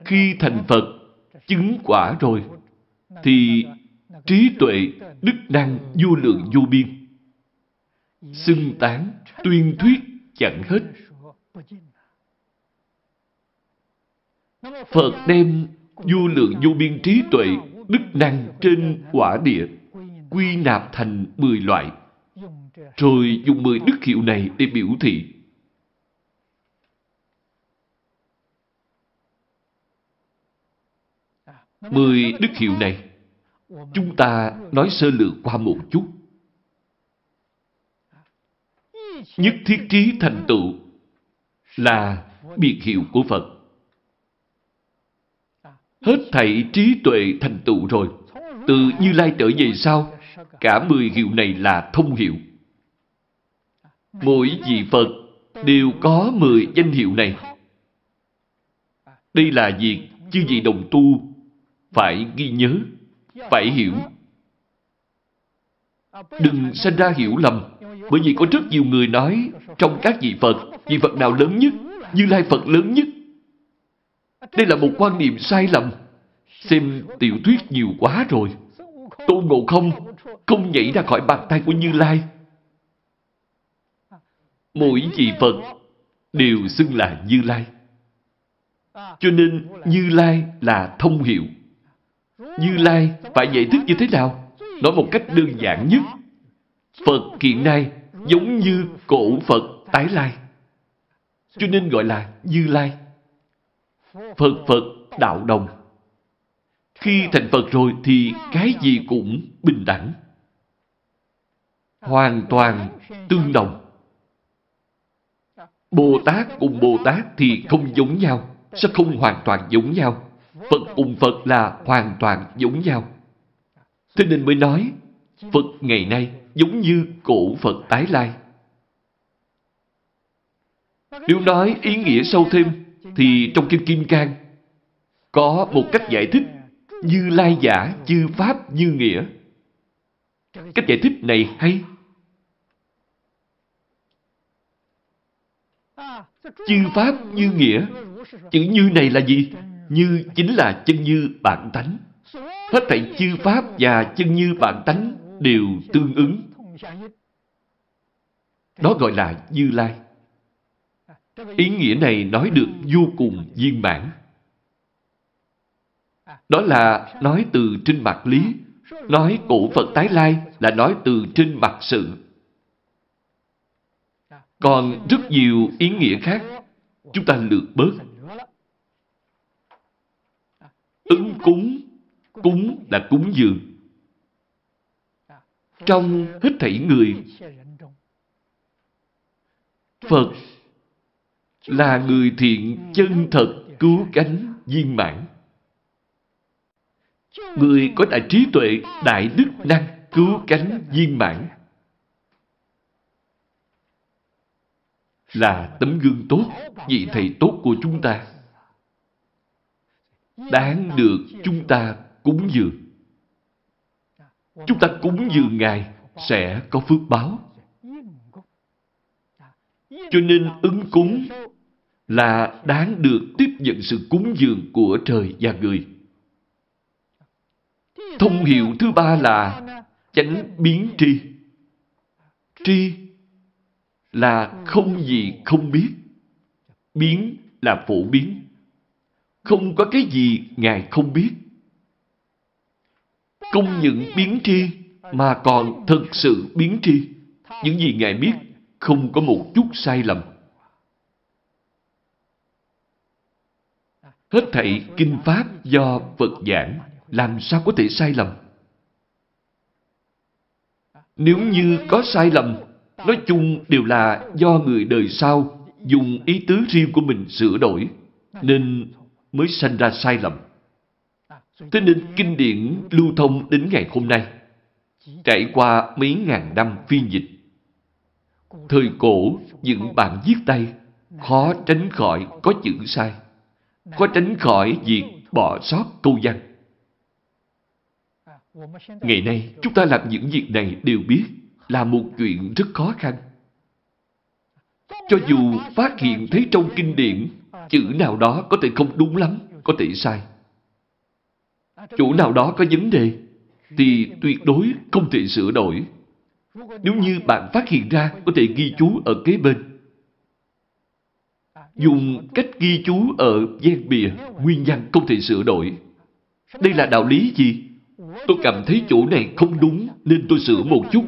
Khi thành Phật, chứng quả rồi, thì trí tuệ, đức năng vô lượng vô biên. Xưng tán, tuyên thuyết chẳng hết. Phật đem vô lượng vô biên trí tuệ, đức năng trên quả địa, quy nạp thành mười loại, rồi dùng mười đức hiệu này để biểu thị. Mười đức hiệu này, chúng ta nói sơ lược qua một chút. Nhất thiết trí thành tựu là biệt hiệu của Phật. Hết thảy trí tuệ thành tựu rồi, từ Như Lai trở về sau, cả mười hiệu này là thông hiệu. Mỗi vị Phật đều có mười danh hiệu này. Đây là việc chư vị đồng tu phải ghi nhớ, phải hiểu. Đừng sinh ra hiểu lầm, bởi vì có rất nhiều người nói trong các vị Phật, vị Phật nào lớn nhất, Như Lai Phật lớn nhất. Đây là một quan niệm sai lầm. Xem tiểu thuyết nhiều quá rồi. Tôn Ngộ Không không nhảy ra khỏi bàn tay của Như Lai. Mỗi vị Phật đều xưng là Như Lai. Cho nên Như Lai là thông hiệu. Như Lai phải giải thích như thế nào? Nói một cách đơn giản nhất. Phật hiện nay giống như cổ Phật tái lai. Cho nên gọi là Như Lai. Phật Phật đạo đồng. Khi thành Phật rồi thì cái gì cũng bình đẳng. Hoàn toàn tương đồng. Bồ Tát cùng Bồ Tát thì không giống nhau. sẽ không hoàn toàn giống nhau? Phật cùng Phật là hoàn toàn giống nhau. Thế nên mới nói, Phật ngày nay giống như cổ Phật tái lai. Nếu nói ý nghĩa sâu thêm, thì trong Kinh Kim Cang có một cách giải thích như lai giả chư pháp như nghĩa. Cách giải thích này hay. Chư pháp như nghĩa. Chữ như này là gì? Như chính là chân như bản tánh. Hết thảy chư pháp và chân như bản tánh đều tương ứng. Đó gọi là Như Lai. Ý nghĩa này nói được vô cùng viên mãn. Đó là nói từ trên mặt lý. Nói cổ Phật tái lai là nói từ trên mặt sự. Còn rất nhiều ý nghĩa khác, chúng ta lược bớt. Ứng cúng, cúng là cúng dường. Trong hết thảy người, Phật là người thiện chân thật cứu cánh viên mãn. Người có đại trí tuệ, đại đức năng cứu cánh viên mãn. Là tấm gương tốt, vị thầy tốt của chúng ta. Đáng được chúng ta cúng dường. Chúng ta cúng dường Ngài sẽ có phước báo. Cho nên ứng cúng là đáng được tiếp nhận sự cúng dường của trời và người. Thông hiệu thứ ba là chánh biến tri. Tri là không gì không biết. Biến là phổ biến. Không có cái gì Ngài không biết. Không những biến tri mà còn thực sự biến tri. Những gì Ngài biết không có một chút sai lầm. Hết thảy kinh pháp do Phật giảng, làm sao có thể sai lầm? Nếu như có sai lầm, nói chung đều là do người đời sau dùng ý tứ riêng của mình sửa đổi, nên mới sanh ra sai lầm. Thế nên kinh điển lưu thông đến ngày hôm nay, trải qua mấy ngàn năm phiên dịch. Thời cổ, những bản viết tay khó tránh khỏi có chữ sai, khó tránh khỏi việc bỏ sót câu văn. Ngày nay, chúng ta làm những việc này đều biết là một chuyện rất khó khăn. Cho dù phát hiện thấy trong kinh điển chữ nào đó có thể không đúng lắm, có thể sai. Chỗ nào đó có vấn đề, thì tuyệt đối không thể sửa đổi. Nếu như bạn phát hiện ra, có thể ghi chú ở kế bên. Dùng cách ghi chú ở gian bìa, nguyên văn không thể sửa đổi. Đây là đạo lý gì? Tôi cảm thấy chỗ này không đúng nên tôi sửa một chút.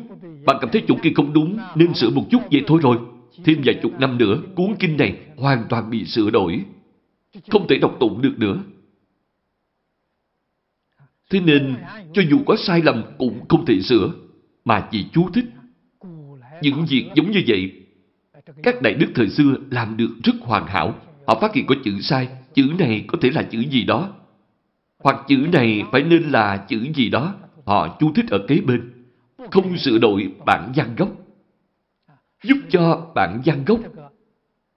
Bạn cảm thấy chỗ kia không đúng nên sửa một chút vậy thôi rồi. Thêm vài chục năm nữa, cuốn kinh này hoàn toàn bị sửa đổi. Không thể đọc tụng được nữa. Thế nên, cho dù có sai lầm cũng không thể sửa, mà chỉ chú thích. Những việc giống như vậy, các đại đức thời xưa làm được rất hoàn hảo. Họ phát hiện có chữ sai, chữ này có thể là chữ gì đó. Hoặc chữ này phải nên là chữ gì đó, họ chú thích ở kế bên. Không sửa đổi bản văn gốc. Giúp cho bản văn gốc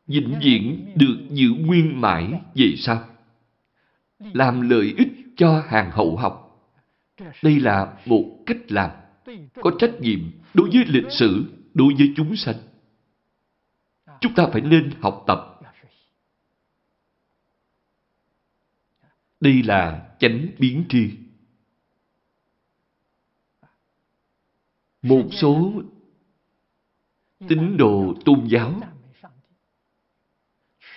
vĩnh viễn được giữ nguyên mãi về sau. Làm lợi ích cho hàng hậu học. Đây là một cách làm có trách nhiệm đối với lịch sử, đối với chúng sanh. Chúng ta phải nên học tập. Đây là chánh biến tri. Một số tín đồ tôn giáo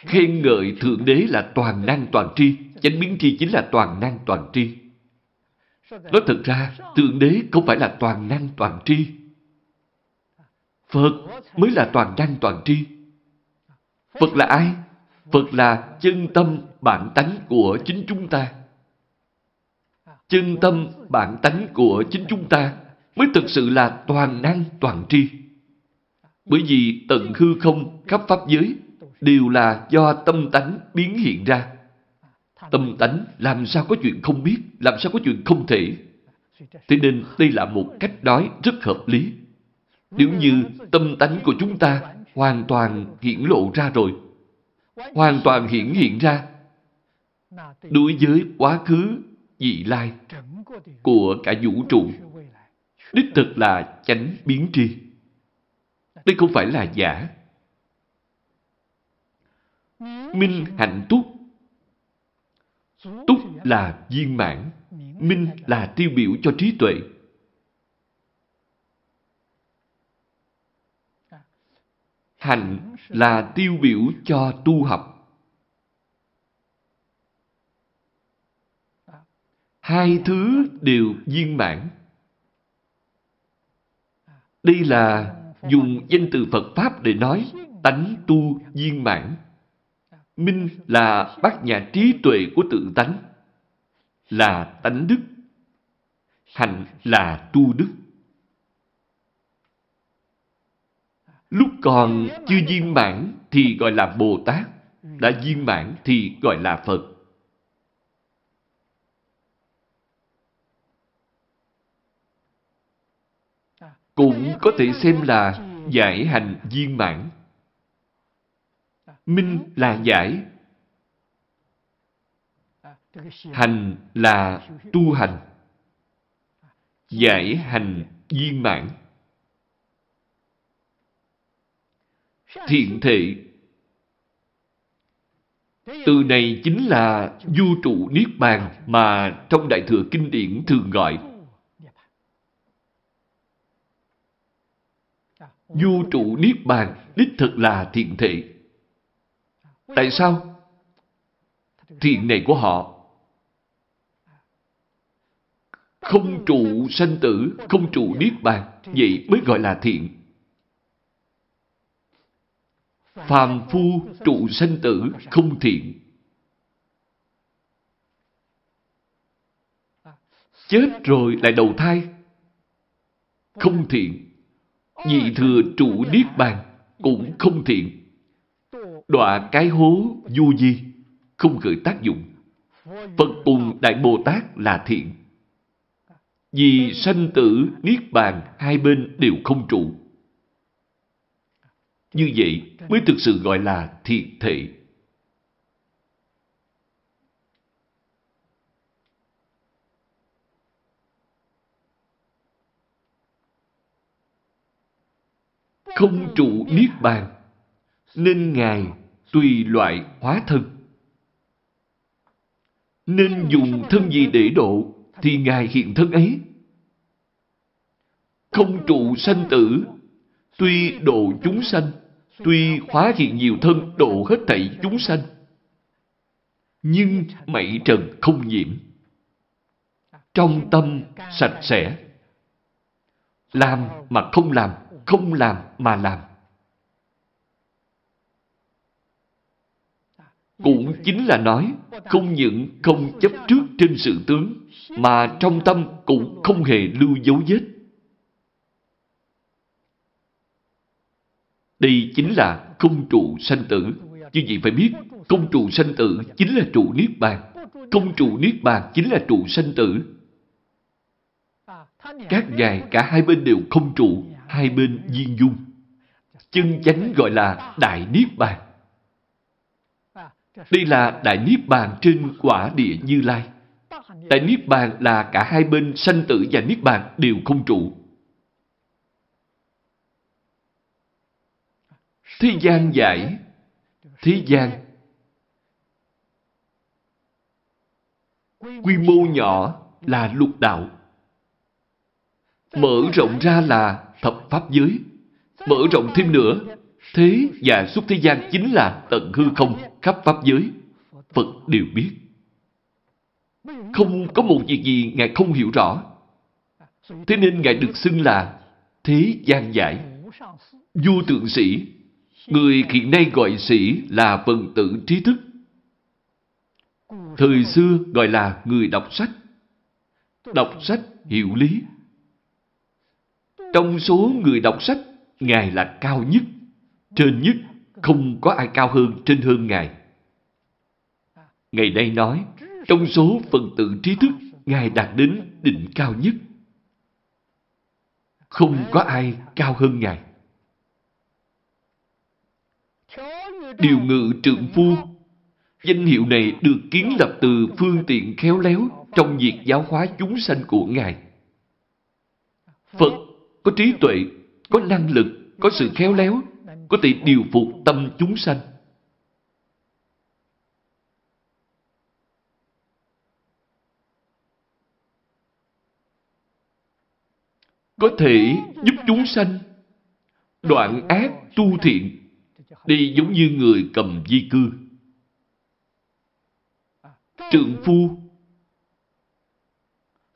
khen ngợi Thượng Đế là toàn năng toàn tri. Chánh biến tri chính là toàn năng toàn tri. Nói thật ra, Thượng Đế không phải là toàn năng toàn tri. Phật mới là toàn năng toàn tri. Phật là ai? Phật là chân tâm bản tánh của chính chúng ta. Chân tâm bản tánh của chính chúng ta mới thực sự là toàn năng toàn tri. Bởi vì tận hư không khắp pháp giới đều là do tâm tánh biến hiện ra. Tâm tánh làm sao có chuyện không biết, làm sao có chuyện không thể. Thế nên đây là một cách nói rất hợp lý. Nếu như tâm tánh của chúng ta hoàn toàn hiển lộ ra rồi, hoàn toàn hiển hiện ra, đối với quá khứ, vị lai của cả vũ trụ, đích thực là chánh biến tri. Đây không phải là giả. Minh hạnh túc Túc là viên mãn, minh là tiêu biểu cho trí tuệ. Hạnh là tiêu biểu cho tu học. Hai thứ đều viên mãn. Đây là dùng danh từ Phật Pháp để nói tánh tu viên mãn. Minh là bát nhã trí tuệ của tự tánh, là tánh đức. hành là tu đức. Lúc còn chưa viên mãn thì gọi là Bồ Tát, đã viên mãn thì gọi là Phật. Cũng có thể xem là giải hành viên mãn. Minh là giải. Hành là tu hành. Giải hành viên mãn. Thiện thể từ này chính là du trụ Niết Bàn mà trong Đại Thừa Kinh điển thường gọi. Du trụ Niết Bàn đích thực là thiện thể. Tại sao? Thiện này của họ không trụ sanh tử, không trụ niết bàn, vậy mới gọi là thiện. Phàm phu trụ sanh tử không thiện. Chết rồi lại đầu thai. Không thiện nhị thừa trụ niết bàn cũng không thiện. Đọa cái hố du di, không khởi tác dụng. Phật cùng Đại Bồ Tát là thiện. Vì sanh tử, niết bàn hai bên đều không trụ. Như vậy mới thực sự gọi là thiện thể. Không trụ niết bàn, nên Ngài tùy loại hóa thân. Nên dùng thân gì để độ, thì Ngài hiện thân ấy. Không trụ sanh tử, tuy độ chúng sanh, tuy hóa hiện nhiều thân độ hết thảy chúng sanh, nhưng mảy trần không nhiễm. Trong tâm sạch sẽ, làm mà không làm, không làm mà làm. Cũng chính là nói, không những không chấp trước trên sự tướng, mà trong tâm cũng không hề lưu dấu vết. Đây chính là không trụ sanh tử. Như vậy phải biết, không trụ sanh tử chính là trụ niết bàn. Không trụ niết bàn chính là trụ sanh tử. Các ngài cả hai bên đều không trụ, hai bên viên dung. Chân chánh gọi là Đại Niết Bàn. Đây là Đại Niết Bàn trên quả địa Như Lai. Đại Niết Bàn là cả hai bên sanh tử và Niết Bàn đều không trụ. Thế gian giải, thế gian quy mô nhỏ là lục đạo. Mở rộng ra là thập pháp giới. Mở rộng thêm nữa, thế và xuất thế gian chính là tận hư không khắp pháp giới. Phật đều biết. Không có một việc gì Ngài không hiểu rõ. Thế nên Ngài được xưng là thế gian giải. du tượng sĩ, người hiện nay gọi sĩ là phần tử trí thức. Thời xưa gọi là người đọc sách. Đọc sách hiểu lý. Trong số người đọc sách, Ngài là cao nhất, trên nhất, không có ai cao hơn trên hơn Ngài. Ngày nay nói, trong số phần tử trí thức, Ngài đạt đến đỉnh cao nhất. Không có ai cao hơn Ngài. Điều ngự trượng phu Danh hiệu này được kiến lập từ phương tiện khéo léo trong việc giáo hóa chúng sanh của Ngài. Phật có trí tuệ, có năng lực, có sự khéo léo, có thể điều phục tâm chúng sanh. Có thể giúp chúng sanh đoạn ác tu thiện đi giống như người cầm di cư. Trượng phu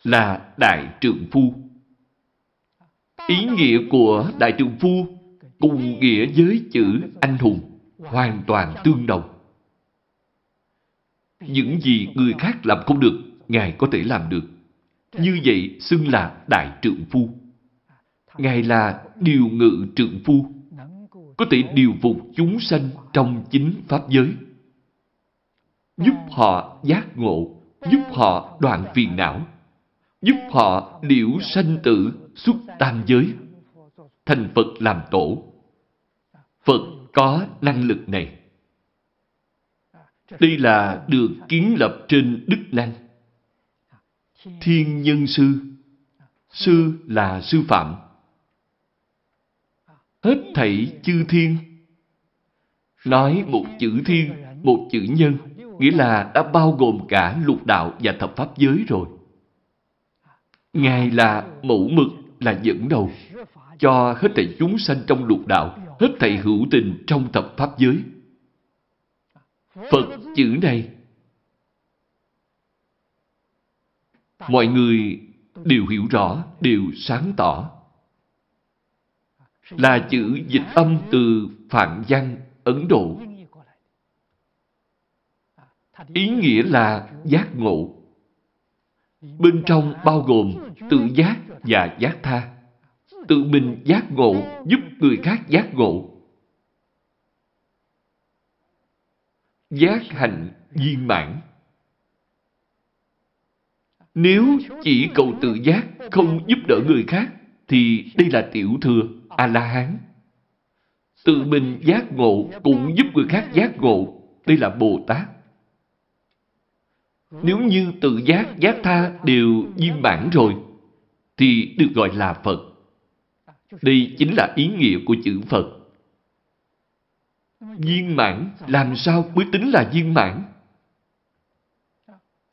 là đại trượng phu. Ý nghĩa của đại trượng phu cùng nghĩa với chữ anh hùng hoàn toàn tương đồng. Những gì người khác làm không được, Ngài có thể làm được. Như vậy xưng là đại trượng phu. Ngài là điều ngự trượng phu, có thể điều phục chúng sanh trong chính Pháp giới. Giúp họ giác ngộ, giúp họ đoạn phiền não, giúp họ liễu sanh tử xuất tam giới, thành Phật làm tổ. Phật có năng lực này. Đây là được kiến lập trên đức năng. Thiên nhân sư. Sư là sư phạm. Hết thảy chư thiên. Nói một chữ thiên, một chữ nhân, nghĩa là đã bao gồm cả lục đạo và thập pháp giới rồi. Ngài là mẫu mực, là dẫn đầu, cho hết thảy chúng sanh trong lục đạo, hết thảy hữu tình trong tập pháp giới. Phật chữ này, mọi người đều hiểu rõ, đều sáng tỏ. Là chữ dịch âm từ Phạn Văn, Ấn Độ. Ý nghĩa là giác ngộ. Bên trong bao gồm tự giác và giác tha. tự mình giác ngộ, giúp người khác giác ngộ. Giác hạnh viên mãn. Nếu chỉ cầu tự giác, không giúp đỡ người khác, thì đây là tiểu thừa, A-la-hán. Tự mình giác ngộ cũng giúp người khác giác ngộ, đây là Bồ Tát. Nếu như tự giác, giác tha đều viên mãn rồi, thì được gọi là Phật. Đây chính là ý nghĩa của chữ Phật. Viên mãn làm sao mới tính là viên mãn?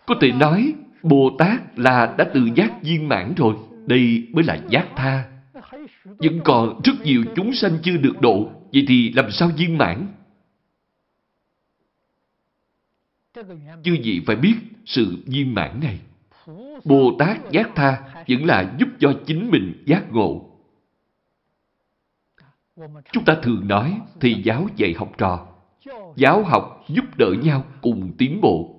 Có thể nói, Bồ Tát là đã tự giác viên mãn rồi. Đây mới là giác tha. Vẫn còn rất nhiều chúng sanh chưa được độ. Vậy thì làm sao viên mãn? Chư vị phải biết sự viên mãn này. Bồ Tát giác tha vẫn là giúp cho chính mình giác ngộ. Chúng ta thường nói thì giáo dạy học trò. Giáo học giúp đỡ nhau cùng tiến bộ.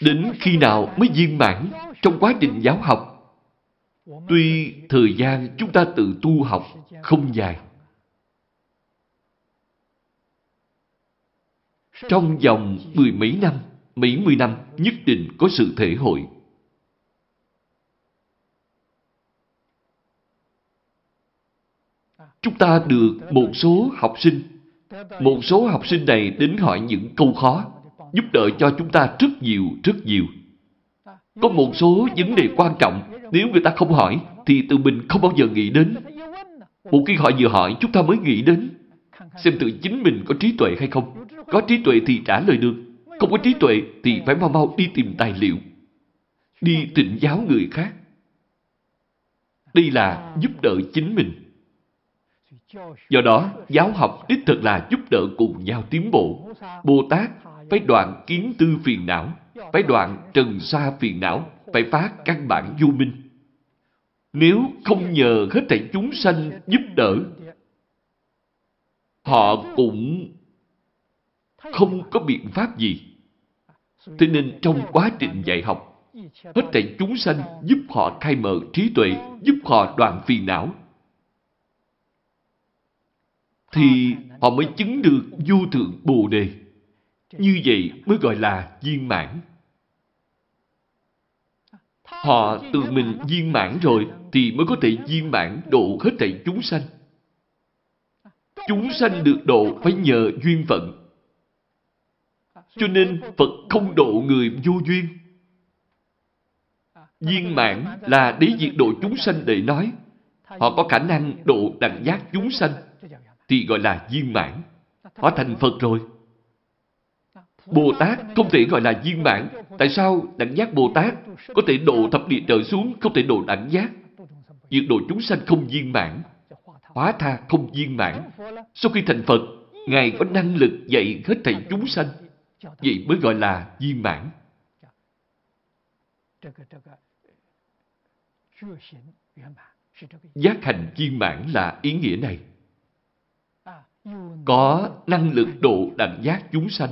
Đến khi nào mới viên mãn trong quá trình giáo học? Tuy thời gian chúng ta tự tu học không dài. Trong vòng mười mấy năm, mấy mươi năm nhất định có sự thể hội. Chúng ta được một số học sinh, một số học sinh này đến hỏi những câu khó, giúp đỡ cho chúng ta rất nhiều, rất nhiều. Có một số vấn đề quan trọng, nếu người ta không hỏi, thì tự mình không bao giờ nghĩ đến. Một khi họ vừa hỏi, chúng ta mới nghĩ đến. Xem tự chính mình có trí tuệ hay không. Có trí tuệ thì trả lời được. Không có trí tuệ thì phải mau mau đi tìm tài liệu. Đi tịnh giáo người khác. Đây là giúp đỡ chính mình. Do đó, giáo học đích thực là giúp đỡ cùng nhau tiến bộ. Bồ Tát phải đoạn kiến tư phiền não, phải đoạn trần xa phiền não, phải phá căn bản vô minh. Nếu không nhờ hết thảy chúng sanh giúp đỡ, họ cũng không có biện pháp gì. Thế nên trong quá trình dạy học, hết thảy chúng sanh giúp họ khai mở trí tuệ, giúp họ đoạn phiền não, thì họ mới chứng được vô thượng Bồ Đề. Như vậy mới gọi là viên mãn. Họ tự mình viên mãn rồi thì mới có thể viên mãn độ hết thảy chúng sanh. Chúng sanh được độ phải nhờ duyên phận. Cho nên Phật không độ người vô duyên. Viên mãn là để diệt độ chúng sanh để nói. Họ có khả năng độ đẳng giác chúng sanh thì gọi là viên mãn. Họ thành Phật rồi. Bồ Tát không thể gọi là viên mãn. Tại sao đẳng giác Bồ Tát có thể độ thập địa trở xuống, không thể độ đẳng giác? Việc độ chúng sanh không viên mãn. Hóa tha không viên mãn. Sau khi thành Phật, Ngài có năng lực dạy hết thảy chúng sanh. Vậy mới gọi là viên mãn. Giác hành viên mãn là ý nghĩa này có năng lực độ đẳng giác chúng sanh,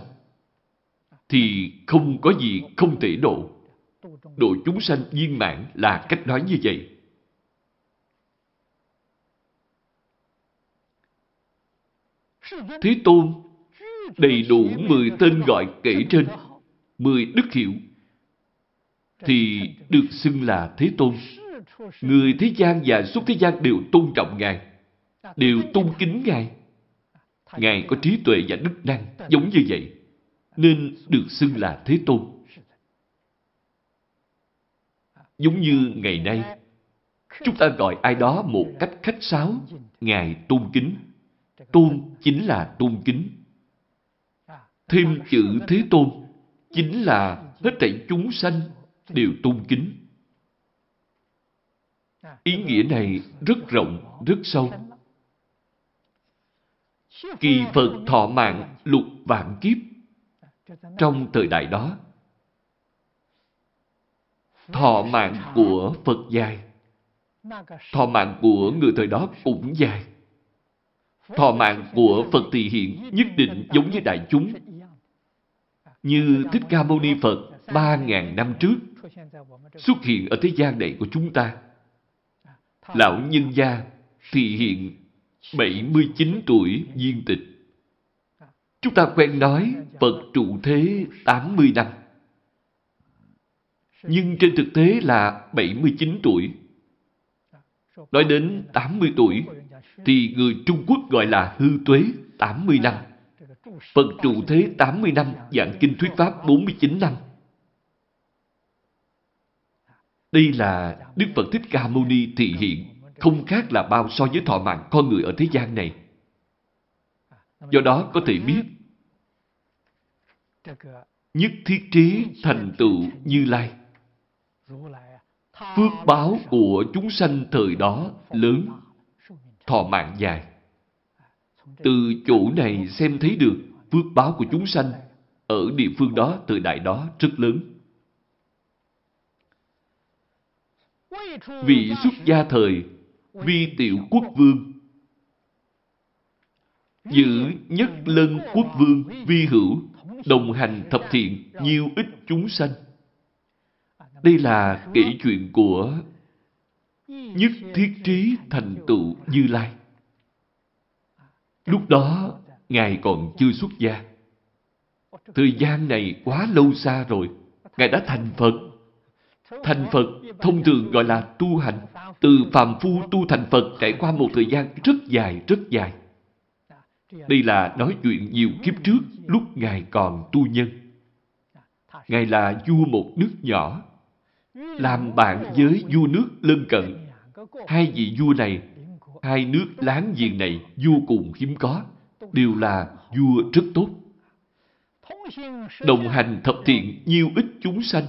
thì không có gì không thể độ. Độ chúng sanh viên mãn là cách nói như vậy. Thế Tôn đầy đủ 10 tên gọi kể trên, 10 đức hiệu, thì được xưng là Thế Tôn. Người thế gian và suốt thế gian đều tôn trọng Ngài, đều tôn kính Ngài. Ngài có trí tuệ và đức năng giống như vậy, nên được xưng là Thế Tôn. Giống như ngày nay, chúng ta gọi ai đó một cách khách sáo, Ngài tôn kính. Tôn chính là tôn kính. Thêm chữ Thế Tôn chính là hết thảy chúng sanh đều tôn kính. Ý nghĩa này rất rộng, rất sâu. Kỳ Phật thọ mạng lục vạn kiếp. Trong thời đại đó, thọ mạng của Phật dài. Thọ mạng của người thời đó cũng dài. Thọ mạng của Phật thị hiện nhất định giống như đại chúng. Như Thích Ca Mâu Ni Phật 3.000 năm trước xuất hiện ở thế gian này của chúng ta Lão nhân gia thì hiện 79 tuổi viên tịch. Chúng ta quen nói Phật trụ thế 80 năm. Nhưng trên thực tế là 79 tuổi. Nói đến 80 tuổi, thì người Trung Quốc gọi là hư tuế 80 năm. Phật trụ thế 80 năm, dạng kinh thuyết pháp 49 năm. Đây là Đức Phật Thích Ca Mâu Ni thị hiện, không khác là bao so với thọ mạng con người ở thế gian này. Do đó có thể biết, nhất thiết trí thành tựu Như Lai. Phước báo của chúng sanh thời đó lớn, thọ mạng dài. Từ chỗ này xem thấy được phước báo của chúng sanh ở địa phương đó, thời đại đó rất lớn. Vị xuất gia thời, vi tiểu quốc vương, giữ nhất lân quốc vương vi hữu, đồng hành thập thiện, nhiều ít chúng sanh. Đây là kể chuyện của nhất thiết trí thành tựu Như Lai. Lúc đó, Ngài còn chưa xuất gia. Thời gian này quá lâu xa rồi. Ngài đã thành Phật. Thành Phật thông thường gọi là tu hành. Từ phàm phu tu thành Phật trải qua một thời gian rất dài, rất dài. Đây là nói chuyện nhiều kiếp trước lúc Ngài còn tu nhân. Ngài là vua một nước nhỏ, làm bạn với vua nước lân cận. Hai vị vua này, hai nước láng giềng này vô cùng hiếm có, đều là vua rất tốt. Đồng hành thập thiện nhiều ít chúng sanh.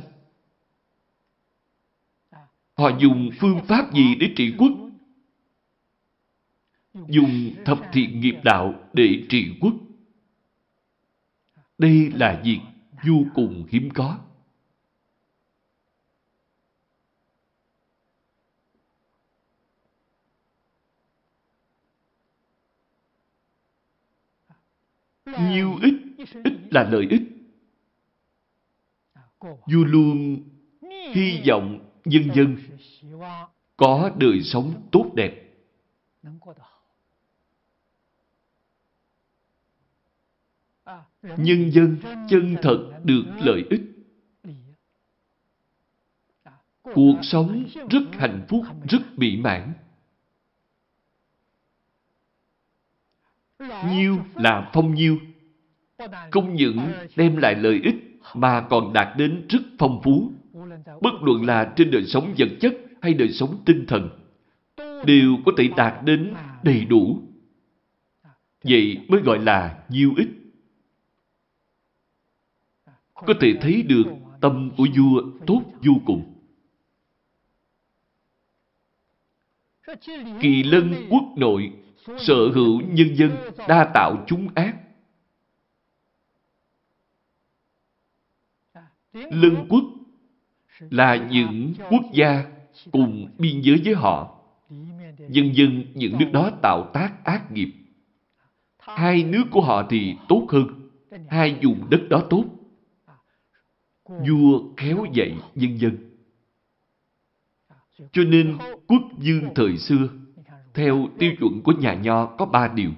Họ dùng phương pháp gì để trị quốc? Dùng thập thiện nghiệp đạo để trị quốc. Đây là việc vô cùng hiếm có. Nhiều ít, ít là lợi ích. Vua luôn hy vọng dân dân có đời sống tốt đẹp. Nhân dân chân thật được lợi ích. Cuộc sống rất hạnh phúc, rất mỹ mãn. Nhiêu là phong nhiêu. Không những đem lại lợi ích mà còn đạt đến rất phong phú. Bất luận là trên đời sống vật chất hay đời sống tinh thần, đều có thể đạt đến đầy đủ. Vậy mới gọi là nhiêu ích. Có thể thấy được tâm của vua tốt vô cùng. Kỳ lân quốc nội sở hữu nhân dân đa tạo chúng ác. Lân quốc là những quốc gia cùng biên giới với họ. Dân dân những nước đó tạo tác ác nghiệp. Hai nước của họ thì tốt hơn. Hai vùng đất đó tốt. Vua khéo dạy nhân dân. Cho nên quốc dương thời xưa theo tiêu chuẩn của nhà nho có ba điều.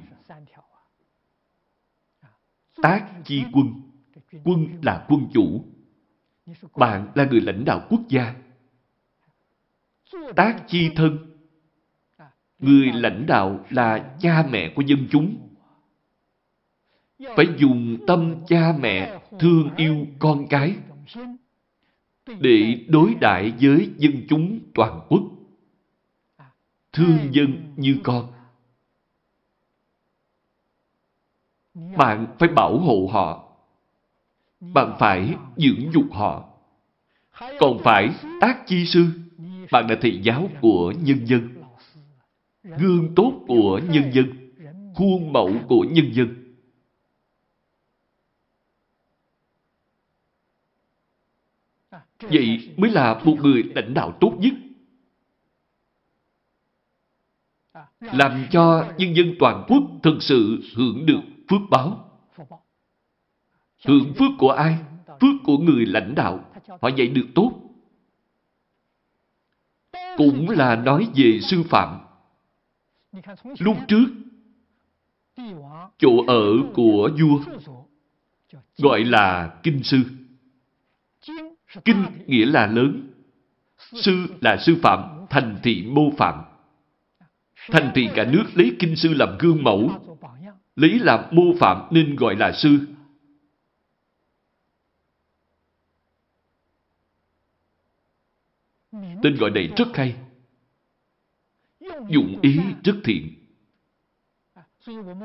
Tác chi quân. Quân là quân chủ. Bạn là người lãnh đạo quốc gia. Tác chi thân. Người lãnh đạo là cha mẹ của dân chúng. Phải dùng tâm cha mẹ thương yêu con cái để đối đại với dân chúng toàn quốc thương dân như con. Bạn phải bảo hộ họ. Bạn phải dưỡng dục họ. Còn phải tác chi sư. Bạn là thầy giáo của nhân dân. Gương tốt của nhân dân. Khuôn mẫu của nhân dân. Vậy mới là một người lãnh đạo tốt nhất. Làm cho nhân dân toàn quốc thực sự hưởng được phước báo. Hưởng phước của ai? Phước của người lãnh đạo. Họ dạy được tốt. cũng là nói về sư phạm. Lúc trước, chỗ ở của vua gọi là kinh sư. Kinh nghĩa là lớn, sư là sư phạm, thành thị mô phạm. Thành thị cả nước lấy kinh sư làm gương mẫu, lấy làm mô phạm nên gọi là sư. Tên gọi này rất hay. Dụng ý rất thiện.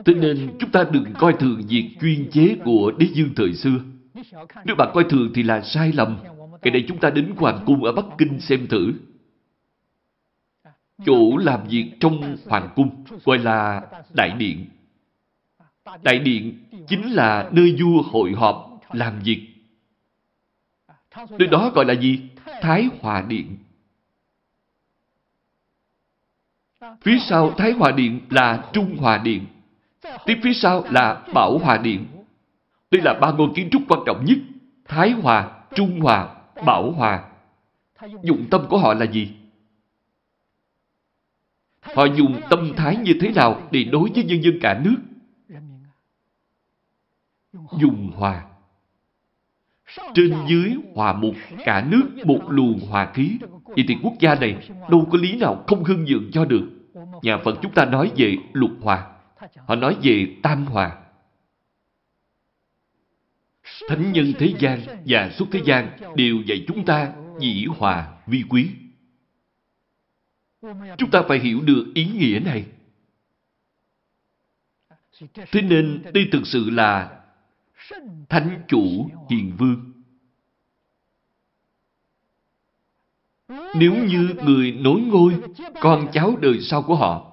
Thế nên chúng ta đừng coi thường việc chuyên chế của đế dương thời xưa. Nếu bạn coi thường thì là sai lầm. Cái này chúng ta đến Hoàng Cung ở Bắc Kinh xem thử. Chỗ làm việc trong Hoàng Cung gọi là Đại Điện. Đại Điện chính là nơi vua hội họp làm việc. Nơi đó gọi là gì? Thái Hòa Điện. Phía sau Thái Hòa Điện là Trung Hòa Điện. Tiếp phía sau là Bảo Hòa Điện. Đây là ba ngôi kiến trúc quan trọng nhất. Thái Hòa, Trung Hòa, Bảo Hòa. Dụng tâm của họ là gì? Họ dùng tâm thái như thế nào để đối với nhân dân cả nước? Dùng hòa. Trên dưới hòa một, cả nước một luồng hòa khí. Vậy thì quốc gia này đâu có lý nào không hưng dượng cho được. Nhà Phật chúng ta nói về lục hòa. Họ nói về tam hòa. Thánh nhân thế gian và suốt thế gian đều dạy chúng ta dĩ hòa vi quý. Chúng ta phải hiểu được ý nghĩa này. Thế nên đây thực sự là Thánh chủ hiền vương. Nếu như người nối ngôi, con cháu đời sau của họ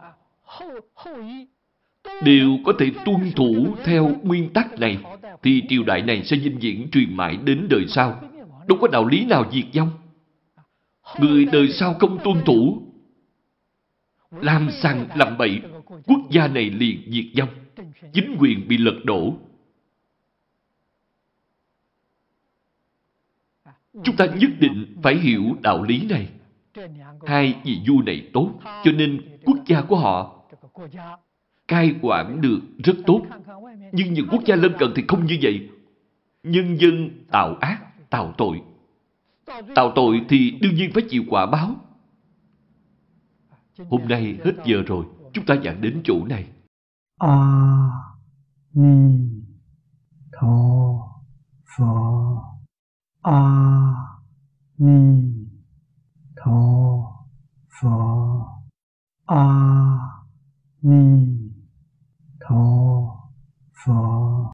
đều có thể tuân thủ theo nguyên tắc này, thì triều đại này sẽ vinh viễn truyền mãi đến đời sau. Đâu có đạo lý nào diệt vong. Người đời sau không tuân thủ, làm sằng làm bậy, quốc gia này liền diệt vong. Chính quyền bị lật đổ. Chúng ta nhất định phải hiểu đạo lý này. Hai vị vua này tốt, cho nên quốc gia của họ cai quản được rất tốt. Nhưng những quốc gia lân cận thì không như vậy. Nhân dân tạo ác, tạo tội. Tạo tội thì đương nhiên phải chịu quả báo. Hôm nay hết giờ rồi, chúng ta giảng đến chỗ này. A Ni Tho pho, A Ni Tho pho, A Ni Tho pho.